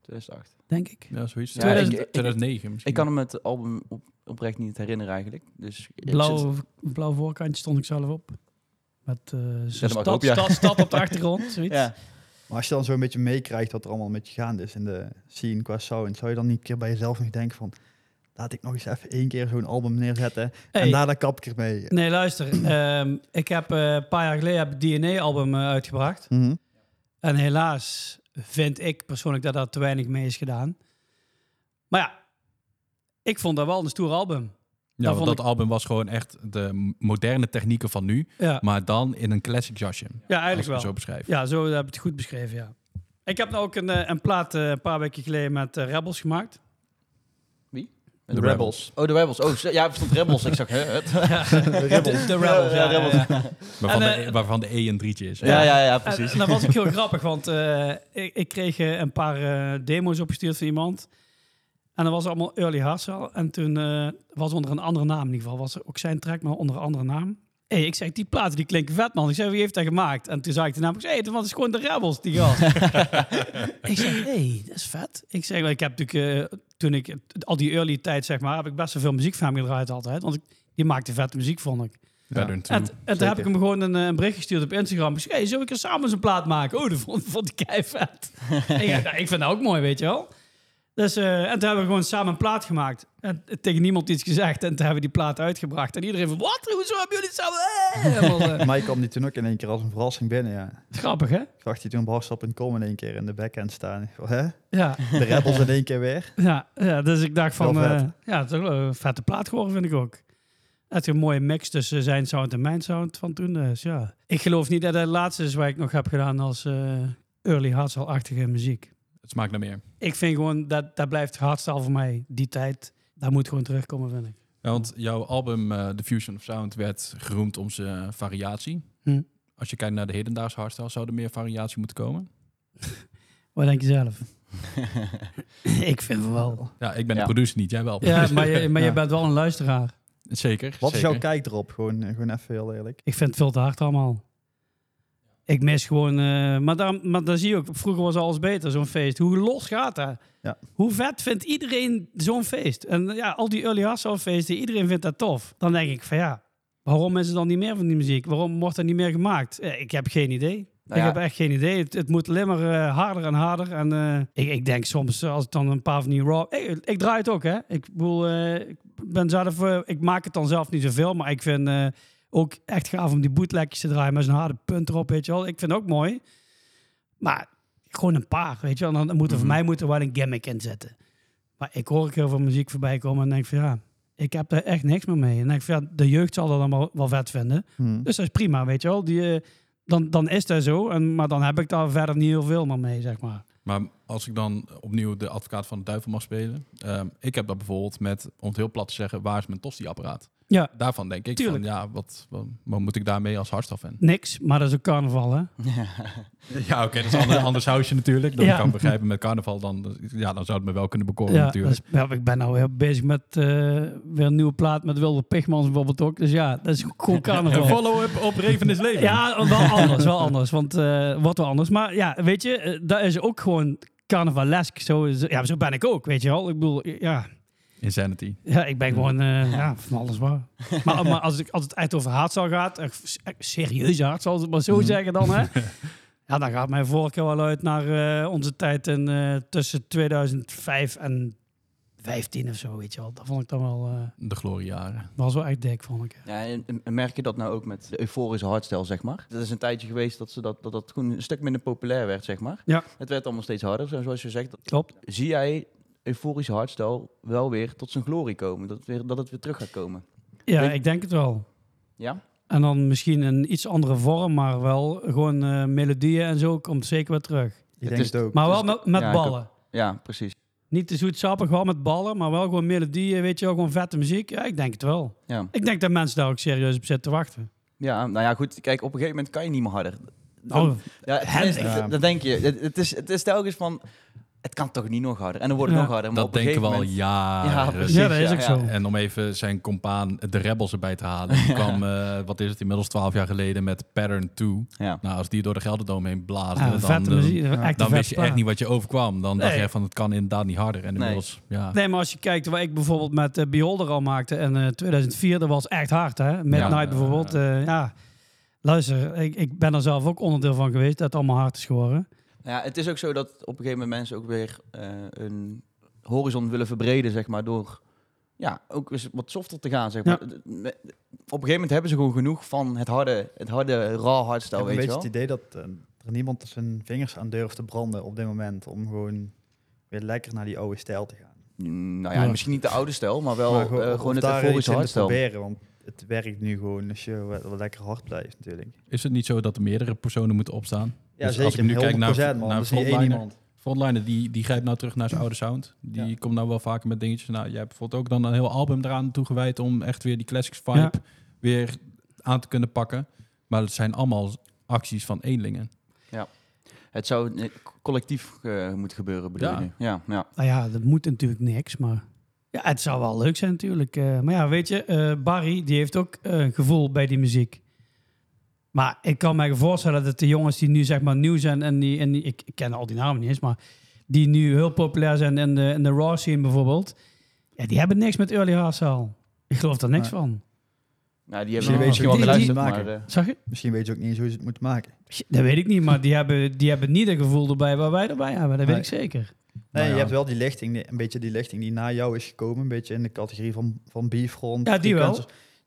2008. Denk ik. Ja, zoiets. Ja, 2000 ik- ik- 2009 misschien. Ik kan hem het album op, oprecht niet herinneren eigenlijk. Dus zit- Blauw, blauw voorkantje stond ik zelf op. Met eh zo'n ook stad, op, ja. stad, stad op de achtergrond, zoiets. Ja. Maar als je dan zo een beetje meekrijgt wat er allemaal met je gaande is in de scene qua sound, zou je dan niet een keer bij jezelf nog denken van, laat ik nog eens even één keer zo'n album neerzetten Hey. en daarna kap ik ermee. Nee, luister. ehm, ik heb eh, een paar jaar geleden heb ik DNA-album eh, uitgebracht. Mhm. En helaas vind ik persoonlijk dat daar te weinig mee is gedaan. Maar ja, ik vond dat wel een stoer album. Ja, Daar want dat album was gewoon echt de moderne technieken van nu, Ja, maar dan in een classic jasje. ja eigenlijk wel. zo beschrijf. Ja, zo heb ik het goed beschreven, ja. Ik heb nou ook een, eh, een plaat eh, een paar weken geleden met eh, Rebels gemaakt. De Rebels. Oh, de Rebels. Oh, ja, er stond Rebels. ik zag, het? De Rebels. De Rebels, ja. Ja, ja, Rebels. ja. Waarvan, En, de, eh, waarvan de E een drietje is. Ja, ja, ja, En, precies. en dat was ook heel grappig, want eh, ik, ik kreeg eh, een paar eh, demo's opgestuurd van iemand. En dat was allemaal Early Hustle. En toen eh, was onder een andere naam in ieder geval. Was er ook zijn track, maar onder een andere naam. Hey, ik zeg, die platen die klinken vet, man. Ik zeg, wie heeft dat gemaakt? En toen zag ik de naam. Ik zei, hey, dat was gewoon de Rebels, die gast. ik zeg, hey, dat is vet. Ik zeg, ik heb natuurlijk, eh, toen ik, al die early tijd, zeg maar, heb ik best wel veel muziek van hem gedraaid altijd. Want ik, die maakte vette muziek, vond ik. Too. En, en toen heb ik hem gewoon een, eh, een bericht gestuurd op Instagram. Ik zei, hey, zullen we samen eens een plaat maken? Oh, dat vond, vond ik kei vet. ik, nou, ik vind dat ook mooi, weet je wel. Dus, eh, en toen hebben we gewoon samen een plaat gemaakt. En tegen niemand iets gezegd. En toen hebben we die plaat uitgebracht. En iedereen van, wat? Hoezo hebben jullie het samen? Eh, helemaal, eh, kwam die toen ook in één keer als een verrassing binnen, ja. grappig, hè? Ik zag die toen op hardstop.com in één keer in de backend staan. Hè? Ja, De Rebels in één keer weer. ja, ja dus ik dacht van, eh, ja, het is een vette plaat geworden, vind ik ook. Het is een mooie mix tussen zijn sound en mijn sound van toen. Dus ja, ik geloof niet dat het laatste is wat ik nog heb gedaan als early hardstyle-achtige muziek. Het smaakt naar meer. Ik vind gewoon dat dat blijft hardstyle voor mij. Die tijd, dat moet gewoon terugkomen, vind ik. Ja, want jouw album eh The Fusion of Sound werd geroemd om zijn variatie. Hm. Als je kijkt naar de hedendaagse hardstyle, zou er meer variatie moeten komen? Wat denk je zelf? ik vind het wel. Ja, ik ben Ja. de producer niet, jij wel. Ja, maar je, maar je Ja. bent wel een luisteraar. Zeker. Wat is zeker. jouw kijk erop? Gewoon, eh, gewoon even heel eerlijk. Ik vind het veel te hard allemaal. Ik mis gewoon... eh, maar, daar, maar daar zie je ook, vroeger was alles beter, zo'n feest. Hoe los gaat dat? Ja. Hoe vet vindt iedereen zo'n feest? En ja, al die early hustle feesten, iedereen vindt dat tof. Dan denk ik van ja, waarom is er dan niet meer van die muziek? Waarom wordt er niet meer gemaakt? Eh, Ik heb geen idee. Nou ik heb echt geen idee. Het, het moet alleen maar eh, harder en harder. En ik, ik denk soms, als ik dan een paar van die raw... Ik, ik draai het ook, hè. Ik bedoel, ik ben zelf... ik maak het dan zelf niet zoveel, maar ik vind ook echt gaaf om die bootlegjes te draaien met zo'n harde punt erop, weet je wel. Ik vind het ook mooi. Maar gewoon een paar, weet je wel. Dan moet er voor Mhm. mij moet er wel een gimmick in zitten. Maar ik hoor ook heel veel muziek voorbij komen en denk van ja, ik heb daar echt niks meer mee. En denk van ja, de jeugd zal dat dan wel, wel vet vinden. Hmm. Dus dat is prima, weet je wel. Die, eh, dan, dan is dat zo. En, maar dan heb ik daar verder niet heel veel meer mee, zeg maar. Maar als ik dan opnieuw de advocaat van de duivel mag spelen. ehm, ik heb dat bijvoorbeeld met, om het heel plat te zeggen, waar is mijn tosti-apparaat? Ja, Daarvan denk ik Tuurlijk. van, ja, wat, wat, wat moet ik daarmee als hardstyle-fan? niks. Maar dat is ook carnaval, hè? Ja, oké, dat is een ander, ander sausje natuurlijk. Dat Ja. kan ik begrijpen met carnaval. Dan, ja, dan zou het me wel kunnen bekoren Ja, natuurlijk. is- ja, ik ben nou heel bezig met eh, weer een nieuwe plaat met Wilde Pigmans bijvoorbeeld ook. Dus ja, dat is gewoon carnaval. Een follow-up op Reven is Leven. Ja, wel anders, wel anders. Want eh wordt wel anders. Maar ja, weet je, eh, dat is ook gewoon carnavalesk. Zo, is- ja, zo ben ik ook, weet je wel. Ik bedoel, ja, Insanity. ja ik ben gewoon eh, ja, van alles waar. Maar, maar als, ik, als het echt over hardstyle gaat, echt serieus hard, zal het maar zo zeggen dan, hè. Ja, dan gaat mijn voorkeur wel uit naar eh, onze tijd in, eh, tussen 2005 en 15 of zo, weet je wel. Dat vond ik dan wel, eh De gloriejaren. was wel echt dik, vond ik. Ja, en, en merk je dat nou ook met de euforische hardstyle, zeg maar? Dat is een tijdje geweest dat ze dat, dat, dat gewoon een stuk minder populair werd, zeg maar. Ja. Het werd allemaal steeds harder, zo- zoals je zegt. Dat- Klopt. Zie jij euforische hardstyle wel weer tot zijn glorie komen? Dat, het weer, dat het weer terug gaat komen? Ja, ik denk het wel. Ja? En dan misschien een iets andere vorm, maar wel gewoon eh, melodieën en zo komt zeker weer terug. Ik Het denk is- het ook. Maar wel met, met ja, ik ook. ballen. Ja, precies. Niet te zoetsappig, wel met ballen, maar wel gewoon melodieën, weet je wel, gewoon vette muziek. Ja, ik denk het wel. Ja. Ik denk dat mensen daar ook serieus op zitten te wachten. ja, nou ja, goed. Kijk, op een gegeven moment kan je niet meer harder. Dan- Oh, ja, tenminste, Ja. dat denk je. Het, het is, het is telkens van, het kan toch niet nog harder? En dan wordt het Ja. nog harder. Maar Dat denken we al gegeven moment- jaren. Ja, precies. ja, dat is ja, ook ja. zo. En om even zijn compaan, de Rebels, erbij te halen. Die kwam, eh, wat is het, inmiddels twaalf jaar geleden met Pattern 2. Ja. Nou, als die door de Gelderdoom heen blaasde, Ja, dan, vette dan, wist je echt niet wat je overkwam. Dan dacht Nee. je van, het kan inderdaad niet harder. En inmiddels, ja. Nee, maar als je kijkt waar ik bijvoorbeeld met eh, Beholder al maakte in eh, 2004, dat was echt hard, hè? Midnight Ja. bijvoorbeeld. eh, ja, luister, ik, ik ben er zelf ook onderdeel van geweest dat het allemaal hard is geworden. Ja, het is ook zo dat op een gegeven moment mensen ook weer eh, een horizon willen verbreden, zeg maar, door ja, ook eens wat softer te gaan, zeg maar. Op een gegeven moment hebben ze gewoon genoeg van het harde, het harde raw hardstyle, ik heb weet een je beetje wel. het idee dat eh, er niemand zijn vingers aan durft te branden op dit moment. Om gewoon weer lekker naar die oude stijl te gaan. Mm, Nou ja, Ja. misschien niet de oude stijl, maar wel Maar eh, of gewoon het euforische hardstyle. proberen, want het werkt nu gewoon als je wel lekker hard blijft natuurlijk. Is het niet zo dat er meerdere personen moeten opstaan? Ja, Dus zeker. als ik nu kijk naar- 100%, man. naar Frontliner. die, die grijpt nou terug naar zijn oude sound. Die Ja. komt nou wel vaker met dingetjes. Nou, jij hebt bijvoorbeeld ook dan een heel album eraan toegewijd om echt weer die classics vibe Ja. weer aan te kunnen pakken. Maar het zijn allemaal acties van eenlingen. Het zou collectief eh, moeten gebeuren, bedoel Ja. je? Ja, ja. Nou ja, dat moet natuurlijk niks, maar... Ja, het zou wel leuk zijn natuurlijk. eh, maar ja, weet je, eh, Barry, die heeft ook gevoel bij die muziek. Maar ik kan me voorstellen dat de jongens die nu zeg maar nieuw zijn... en, die, en die, ik, ik ken al die namen niet eens, maar... die nu heel populair zijn in de, in de raw scene bijvoorbeeld... Ja, die hebben niks met early hardstyle. Ik geloof daar niks Nee. van. Nou, die Misschien hebben weet je misschien wel geluisterd, maar... ze eh, Zag je? Misschien weet je ook niet eens hoe ze het moeten maken. Dat weet ik niet, maar die hebben, die hebben niet een gevoel erbij waar wij erbij hebben. Dat weet ik zeker. Nee, Nou ja. je hebt wel die lichting, die- een beetje die lichting die na jou is gekomen. Een beetje in de categorie van, van Beefront. Ja, die wel.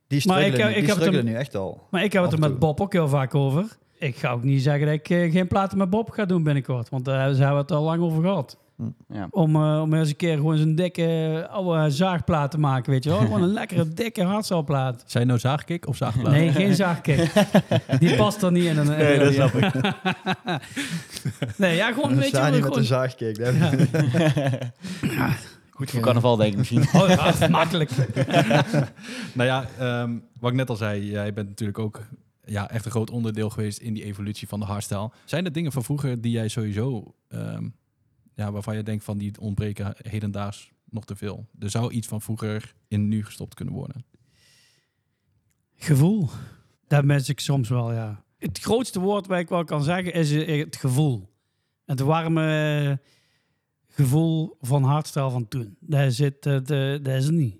Die Maar ik struggelen, heb- nu- ik die heb het struggelen hem- nu echt al. Maar ik heb het er met. Bob ook heel vaak over. Ik ga ook niet zeggen dat ik eh, geen platen met Bob ga doen binnenkort. Want daar hebben we het al lang over gehad. ja. Om, eh, om eens een keer gewoon zo'n dikke eh, oude zaagplaat te maken, weet je wel. Gewoon een lekkere, dikke hardstylplaat. Zijn nou zaagkick of zaagplaat? Nee, geen zaagkick. Die past er niet in. Een, Nee, dat snap ik. nee, ja, gewoon, Dan weet je sta wel. niet met Gewoon, een zaagkick. ik- Goed voor carnaval, denk ik misschien. oh, ja, makkelijk. Nou ja, ehm, wat ik net al zei, jij bent natuurlijk ook ja, echt een groot onderdeel geweest in die evolutie van de hardstyle. Zijn er dingen van vroeger die jij sowieso ehm, ja, waarvan je denkt van die ontbreken hedendaags nog te veel? Er zou iets van vroeger in nu gestopt kunnen worden. Gevoel. Daar mis ik soms wel, ja. Het grootste woord wat ik wel kan zeggen is eh, het gevoel. Het warme gevoel van hardstyle van toen. Daar zit, eh, de, dat is het niet.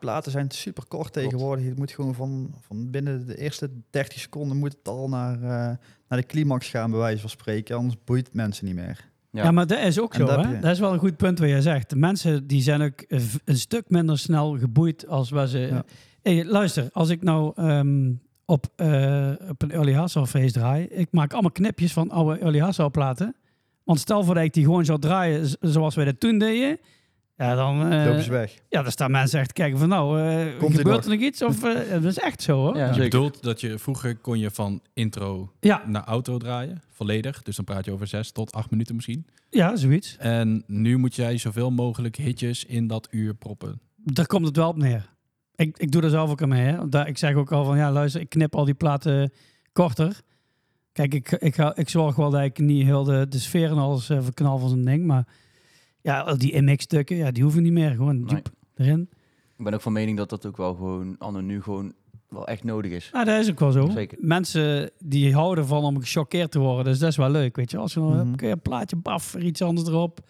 Platen zijn super kort tegenwoordig. Je moet gewoon van, van binnen de eerste 30 seconden moet het al naar, eh, naar de climax gaan, bij wijze van spreken. Anders boeit het mensen niet meer. Ja, Ja. maar dat is ook En zo. dat Hè? Dat is wel een goed punt wat jij zegt. De mensen die zijn ook een stuk minder snel geboeid als waar ze... Ja. Hey, luister, als ik nou ehm, op, eh, op een Early Hustle feest draai, ik maak allemaal knipjes van oude Early Hustle platen. Want stel voor dat ik die gewoon zou draaien zoals wij dat toen deden, ja, dan, eh, ze weg. ja, dan staan mensen echt kijken van nou, eh, Komt gebeurt nog? er nog iets? Of, eh, dat is echt zo hoor. Ja, je bedoelt dat je vroeger kon je van intro Ja, naar auto draaien, volledig. Dus dan praat je over zes tot acht minuten misschien. ja, zoiets. En nu moet jij zoveel mogelijk hitjes in dat uur proppen. Daar komt het wel op neer. Ik, ik doe er zelf ook aan mee. Hè. Daar, ik zeg ook al van, ja, luister, ik knip al die platen korter. Kijk, ik, ik, ga, ik zorg wel dat ik niet heel de, de sfeer en alles uh, verknal van zo'n ding. Maar ja, die MX-stukken, ja, die hoeven niet meer. Gewoon Nee. diep erin. Ik ben ook van mening dat dat ook wel gewoon anno nu gewoon wel echt nodig is. Nou, dat is ook wel zo. Zeker. Mensen die houden van om gechoqueerd te worden. Dus dat is wel leuk, weet je. Als je dan Mhm. een plaatje, baf, er iets anders erop.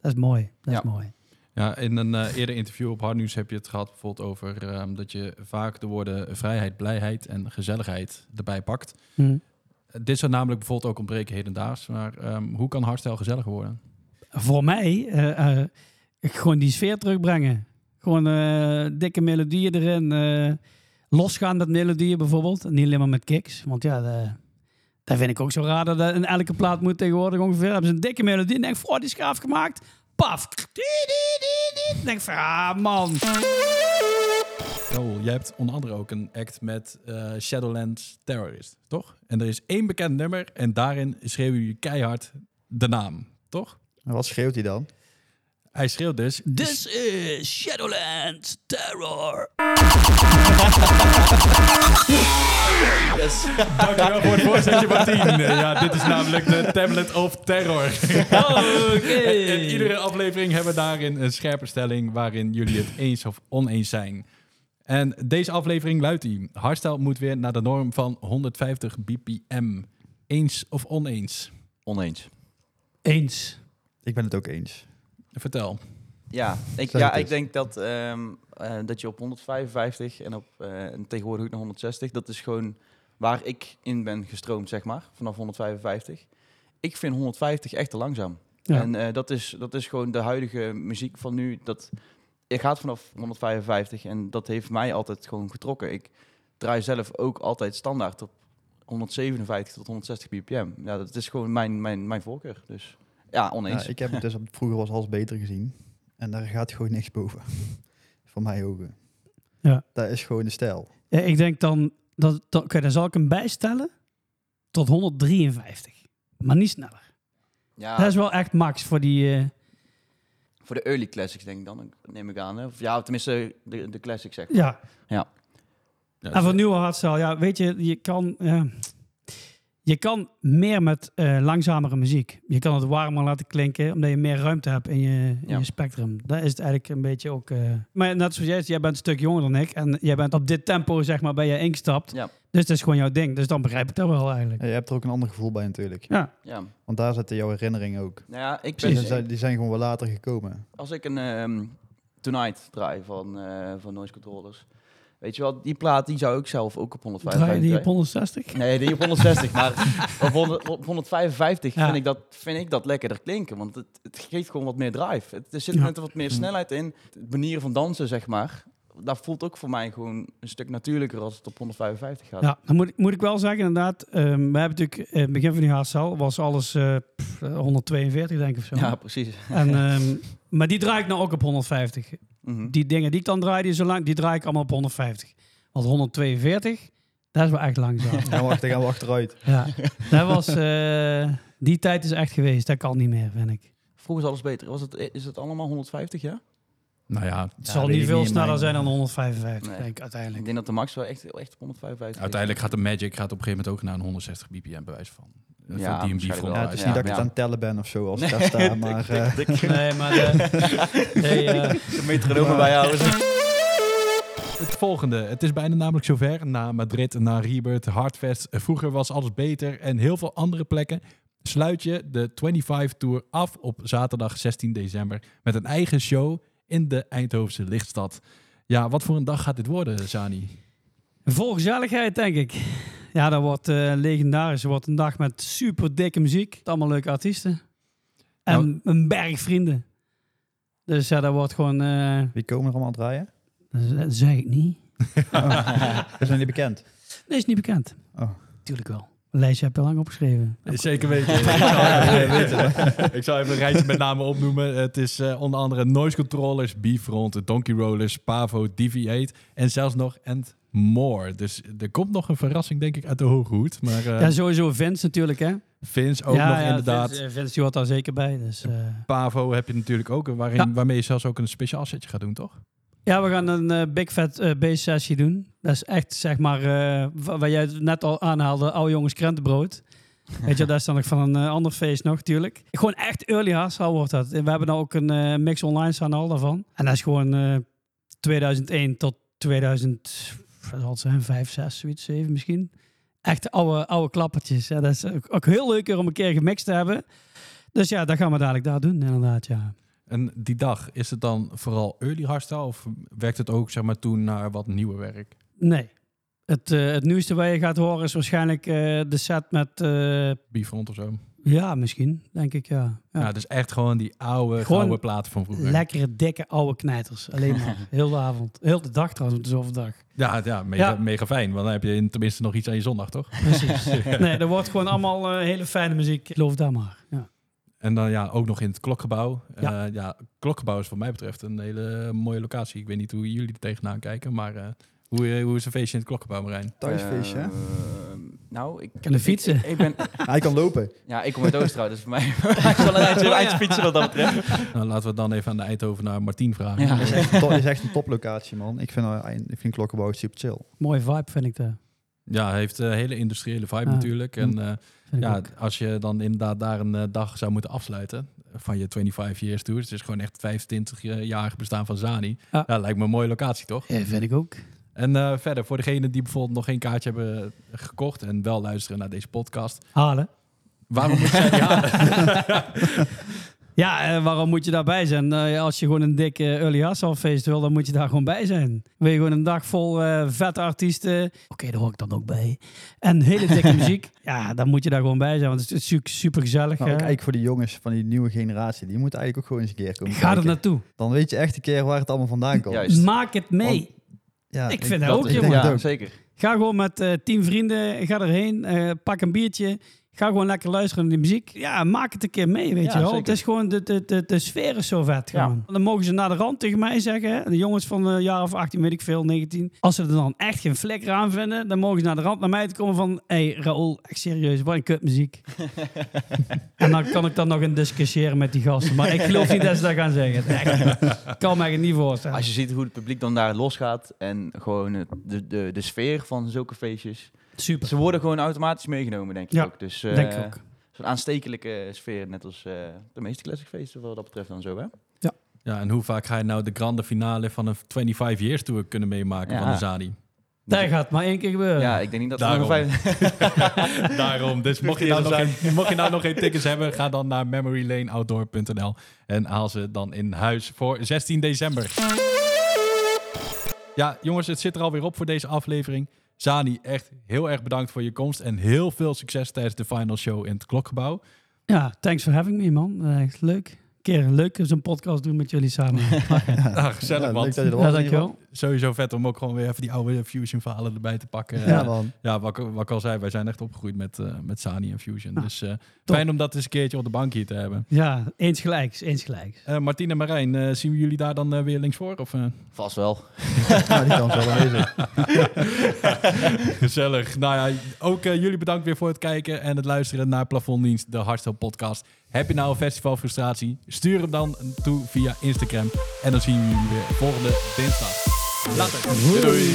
Dat is mooi. Dat Ja. is mooi. Ja, in een eh, eerder interview op Hard News heb je het gehad bijvoorbeeld over ehm, dat je vaak de woorden vrijheid, blijheid en gezelligheid erbij pakt. Hm. Dit zou namelijk bijvoorbeeld ook ontbreken hedendaags. Maar ehm, hoe kan hardstyle gezelliger worden? voor mij eh, eh, gewoon die sfeer terugbrengen. Gewoon eh, dikke melodieën erin. losgaan met melodieën bijvoorbeeld. Niet alleen maar met kicks. Want ja, de- dat vind ik ook zo raar. Dat dat in elke plaat moet tegenwoordig ongeveer. Hebben ze een dikke melodie. En denk ik, oh, die is gemaakt. Paf. Denk van, ah man. Raoul, jij hebt onder andere ook een act met eh, Shadowlands Terrorist, toch? En er is één bekend nummer en daarin schreeuw je keihard de naam, toch? En wat schreeuwt hij dan? Hij schreeuwt dus... This is Shadowlands Terror. Dankjewel voor het voorzetje van 10. Ja, dit is namelijk de Tablet of Terror. Oké. En iedere aflevering hebben we daarin een scherpe stelling waarin jullie het eens of oneens zijn. En deze aflevering luidt die. Hardstyle moet weer naar de norm van 150 bpm. Eens of oneens? Oneens. Eens. Ik ben het ook eens. Vertel. Ja, ik, Zeg ja, het ik eens. denk dat, ehm, eh, dat je op 155 en, op, eh, en tegenwoordig ook naar 160, dat is gewoon waar ik in ben gestroomd, zeg maar, vanaf 155. Ik vind 150 echt te langzaam. Ja. En eh, dat, is, dat is gewoon de huidige muziek van nu. Dat, je gaat vanaf 155 en dat heeft mij altijd gewoon getrokken. Ik draai zelf ook altijd standaard op 157 tot 160 bpm. Ja, dat is gewoon mijn, mijn, mijn voorkeur. Dus ja, oneens. Ja, ik heb het dus op- vroeger was alles beter gezien. En daar gaat gewoon niks boven. Van mijn ogen. Ja. Dat is gewoon de stijl. Ja, ik denk dan, dat, dat, oké, dan zal ik hem bijstellen tot 153. Maar niet sneller. ja, Dat is wel echt max voor die... eh, Voor de early classics denk ik dan, neem ik aan. Hè? Of ja, tenminste de, de classics zeg. ja. Ja, En voor nieuwe hardstyle, ja, weet je, je kan... ja, je kan meer met eh, langzamere muziek. Je kan het warmer laten klinken, omdat je meer ruimte hebt in je, in Ja. je spectrum. Dat is het eigenlijk een beetje ook... eh, Maar net zoals jij, zegt, jij bent een stuk jonger dan ik. En jij bent op dit tempo, zeg maar, ben je ingestapt. Ja. Dus dat is gewoon jouw ding. Dus dan begrijp ik dat wel eigenlijk. En je hebt er ook een ander gevoel bij natuurlijk. Ja. Ja. Want daar zitten jouw herinneringen ook. Nou ja, ik Die ben, Precies. zijn, die zijn gewoon wel later gekomen. als ik een ehm, Tonight draai van, eh, van Noise Controllers. Weet je wel, die plaat die zou ik zelf ook op Draai 155 je die op draaien. 160? Nee, die op 160, maar op, 100 op 155 Ja. vind, ik dat, vind ik dat lekkerder klinken. Want het, het geeft gewoon wat meer drive. Het, er zit Ja. net wat meer snelheid in. De manier van dansen, zeg maar. Dat voelt ook voor mij gewoon een stuk natuurlijker als het op 155 gaat. Ja, dan moet, ik- moet ik wel zeggen, inderdaad. ehm, we hebben natuurlijk in het begin van die HSL was alles eh, pff, 142, denk ik of zo. Ja, precies. En, ehm, maar die draai ik nou ook op 150. Mhm. Die dingen die ik dan draai, die, zo lang, die draai ik allemaal op 150. Want 142, dat is wel echt langzaam. Dan gaan we, achter- gaan we achteruit. ja, dat was, eh, die tijd is echt geweest. Dat kan niet meer, vind ik. Vroeger is alles beter. Was het, is het allemaal 150, ja? Nou ja, Het Ja, zal niet ik veel niet, sneller maar- zijn dan 155, Nee. denk ik Ik uiteindelijk. denk dat de max wel echt, echt op 155 is. uiteindelijk gaat de Magic gaat op een gegeven moment ook naar een 160 bpm bewijs van. Ja, van DMB. Ja, het is Ja, niet dat ik ja. het aan het tellen ben of zo als ik daar sta, maar... eh, Nee, maar de, nee, eh, De metronomen bijhouden. Het volgende. Het is bijna namelijk zover. Na Madrid, na Rebirth, Hardfest. Vroeger was alles beter en heel veel andere plekken. Sluit je de 25 Tour af op zaterdag 16 december. Met een eigen show in de Eindhovense lichtstad. Ja, wat voor een dag gaat dit worden, Sani? vol gezelligheid, denk ik. Ja, dat wordt eh, legendarisch. Het wordt een dag met super dikke muziek. Allemaal leuke artiesten. En Nou- een berg vrienden. Dus ja, dat wordt gewoon... eh, Wie komen er allemaal draaien? dat zeg ik niet. Dat is nog niet bekend. Nee, is niet bekend. Oh. Tuurlijk wel. Lijstje heb je lang opgeschreven. Zeker weten. ik, zal even, ik zal even een rijtje met name opnoemen. Het is eh, onder andere Noise Controllers, Bifront, Donkey Rollers, Pavo, DV8 en zelfs nog And More. Dus er komt nog een verrassing, denk ik, uit de hoge hoed. Maar eh ja, sowieso Vince natuurlijk, hè? Vince ook ja, nog ja, inderdaad. Vince, eh, Vince die hoort daar zeker bij. Dus, eh. Pavo heb je natuurlijk ook, waarin, Ja. waarmee je zelfs ook een speciaal setje gaat doen, toch? Ja, we gaan een Big Fat eh Bass sessie doen. Dat is echt, zeg maar, eh, wa- waar jij het net al aanhaalde, oude jongens krentenbrood. Weet je, dat is dan nog van een eh, ander feest nog, natuurlijk. Gewoon echt early hardstyle wordt dat. En we hebben dan ook een eh, mix online staan al daarvan. En dat is gewoon eh 2001 tot 2000, wat zal het zijn, 5, 6, zoiets, 7 misschien. Echt oude, oude klappertjes. Ja, dat is ook, ook heel leuk om een keer gemixt te hebben. Dus ja, dat gaan we dadelijk daar doen, inderdaad, ja. En die dag, is het dan vooral early hardstyle of werkt het ook zeg maar toen naar wat nieuwe werk? Nee. Het, eh, het nieuwste wat je gaat horen is waarschijnlijk eh, de set met... eh, Bifront of zo? ja, misschien, denk ik, ja. ja. Ja, dus echt gewoon die oude, gouden platen van vroeger. Lekkere, dikke, oude knijters. Alleen maar. Heel de avond. Heel de dag trouwens, het is overdag. Ja, ja, mega, Ja. mega fijn. Want dan heb je in- tenminste nog iets aan je zondag, toch? Precies. Nee, er wordt gewoon allemaal hele fijne muziek. Geloof daar maar. Ja. En dan ja, ook nog in het klokgebouw. Ja. Ja. ja, klokgebouw is wat mij betreft een hele mooie locatie. Ik weet niet hoe jullie er tegenaan kijken, maar hoe, eh, hoe is een feestje in het klokgebouw, Marijn? Thuisfeestje, hè? Eh, nou, ik Kan fietsen. Ik, ik ben, Hij kan lopen. ja, ik kom uit Oosterhout, dus voor mij is wel een eindje, een eindje fietsen wat dat betreft. Nou, laten we het dan even aan de Eindhovenaar Martien vragen. Ja. Dat is echt een, top, is echt een toplocatie, man. Ik vind, uh, ik vind Klokkenbouw super chill. Mooie vibe vind ik dat. Ja, hij heeft een hele industriële vibe Ah. natuurlijk. En eh, ik ja, ook. als je dan inderdaad daar een dag zou moeten afsluiten van je 25 years tour. Het is gewoon echt 25-jarig bestaan van Zani. Ja. Ja. lijkt me een mooie locatie, toch? Ja, vind ik ook. En eh, verder, voor degenen die bijvoorbeeld nog geen kaartje hebben gekocht en wel luisteren naar deze podcast. Halen. Waarom moet jij die halen? Ja, eh, waarom moet je daarbij zijn? Eh, als je gewoon een dikke early hustle feest wil, dan moet je daar gewoon bij zijn. Wil je gewoon een dag vol eh, vette artiesten? Oké, daar hoor ik dan ook bij. En hele dikke muziek? Ja, dan moet je daar gewoon bij zijn, want het is super, super gezellig. Nou, kijk voor die jongens van die nieuwe generatie. Die moeten eigenlijk ook gewoon eens een keer komen Ga er naartoe. Dan weet je echt een keer waar het allemaal vandaan komt. Juist. Maak het mee. Ja, Ik vind dat dat ook, ik jongen. Ja, zeker. Ga gewoon met eh tien vrienden, ga erheen, eh, pak een biertje. Ga gewoon lekker luisteren naar die muziek. Ja, maak het een keer mee, weet Ja, je wel. zeker. Het is gewoon, de, de, de, de sfeer is zo vet Ja. gewoon. Dan mogen ze naar de rand tegen mij zeggen, de jongens van een jaar of 18, weet ik veel, 19. Als ze er dan echt geen flikker aan vinden, dan mogen ze naar de rand naar mij te komen van... Hé, hey, Raoul, echt serieus, wat een kutmuziek. en dan kan ik dan nog een discussiëren met die gasten. Maar ik geloof niet dat ze dat gaan zeggen. Echt. Ik kan me echt niet voorstellen. Als je ziet hoe het publiek dan daar losgaat en gewoon de, de, de sfeer van zulke feestjes. Super, Ze worden gewoon automatisch meegenomen, denk ik Ja, ook. Dus, eh, denk ik ook. Zo'n aanstekelijke sfeer, net als eh, de meeste classic feesten wat dat betreft dan zo, hè? Ja, en hoe vaak ga je nou de grande finale van een 25 years tour kunnen meemaken Ja. van de Zani? Dat gaat maar één keer gebeuren. Ja, ik denk niet dat er Daarom. vijf... Daarom. Dus mocht je, nou nog geen, mocht je nou nog geen tickets hebben, ga dan naar memorylaneoutdoor.nl en haal ze dan in huis voor 16 december. Ja, jongens, het zit er alweer op voor deze aflevering. Zani, echt heel erg bedankt voor je komst en heel veel succes tijdens de final show in het Klokgebouw. Ja, thanks for having me, man. Eh, Echt leuk. Een keer leuk zo'n podcast doen met jullie samen. Gezellig, Ja, man. leuk dat je er ja, was. dankjewel. Sowieso vet om ook gewoon weer even die oude Fusion verhalen erbij te pakken. Ja, Ja, man. ja wat, ik- wat ik al zei, wij zijn echt opgegroeid met, eh, met Sani en Fusion. Ah, dus eh, fijn om dat eens een keertje op de bank hier te hebben. Ja, eens gelijks, eens gelijks. Eh Martien en Marijn, eh, zien we jullie daar dan eh, weer links voor? Of, eh? Vast wel. Ja, die kans wel aanwezig. Gezellig. Nou ja, ook eh, jullie bedankt weer voor het kijken en het luisteren naar Plafonddienst, de Hardstyle podcast. Heb je nou een festival frustratie? Stuur hem dan toe via Instagram. En dan zien we jullie weer volgende dinsdag. Later. Doei.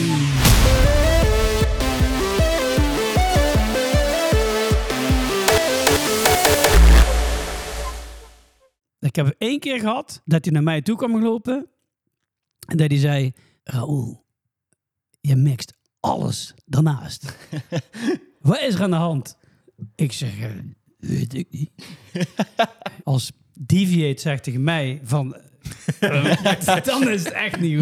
Ik heb één keer gehad dat hij naar mij toe kwam lopen En dat hij zei: Raoul, je mixt alles daarnaast. Wat is er aan de hand? Ik zeg: Weet ik niet. Als Deviate zegt tegen mij van... dan is het echt nieuw.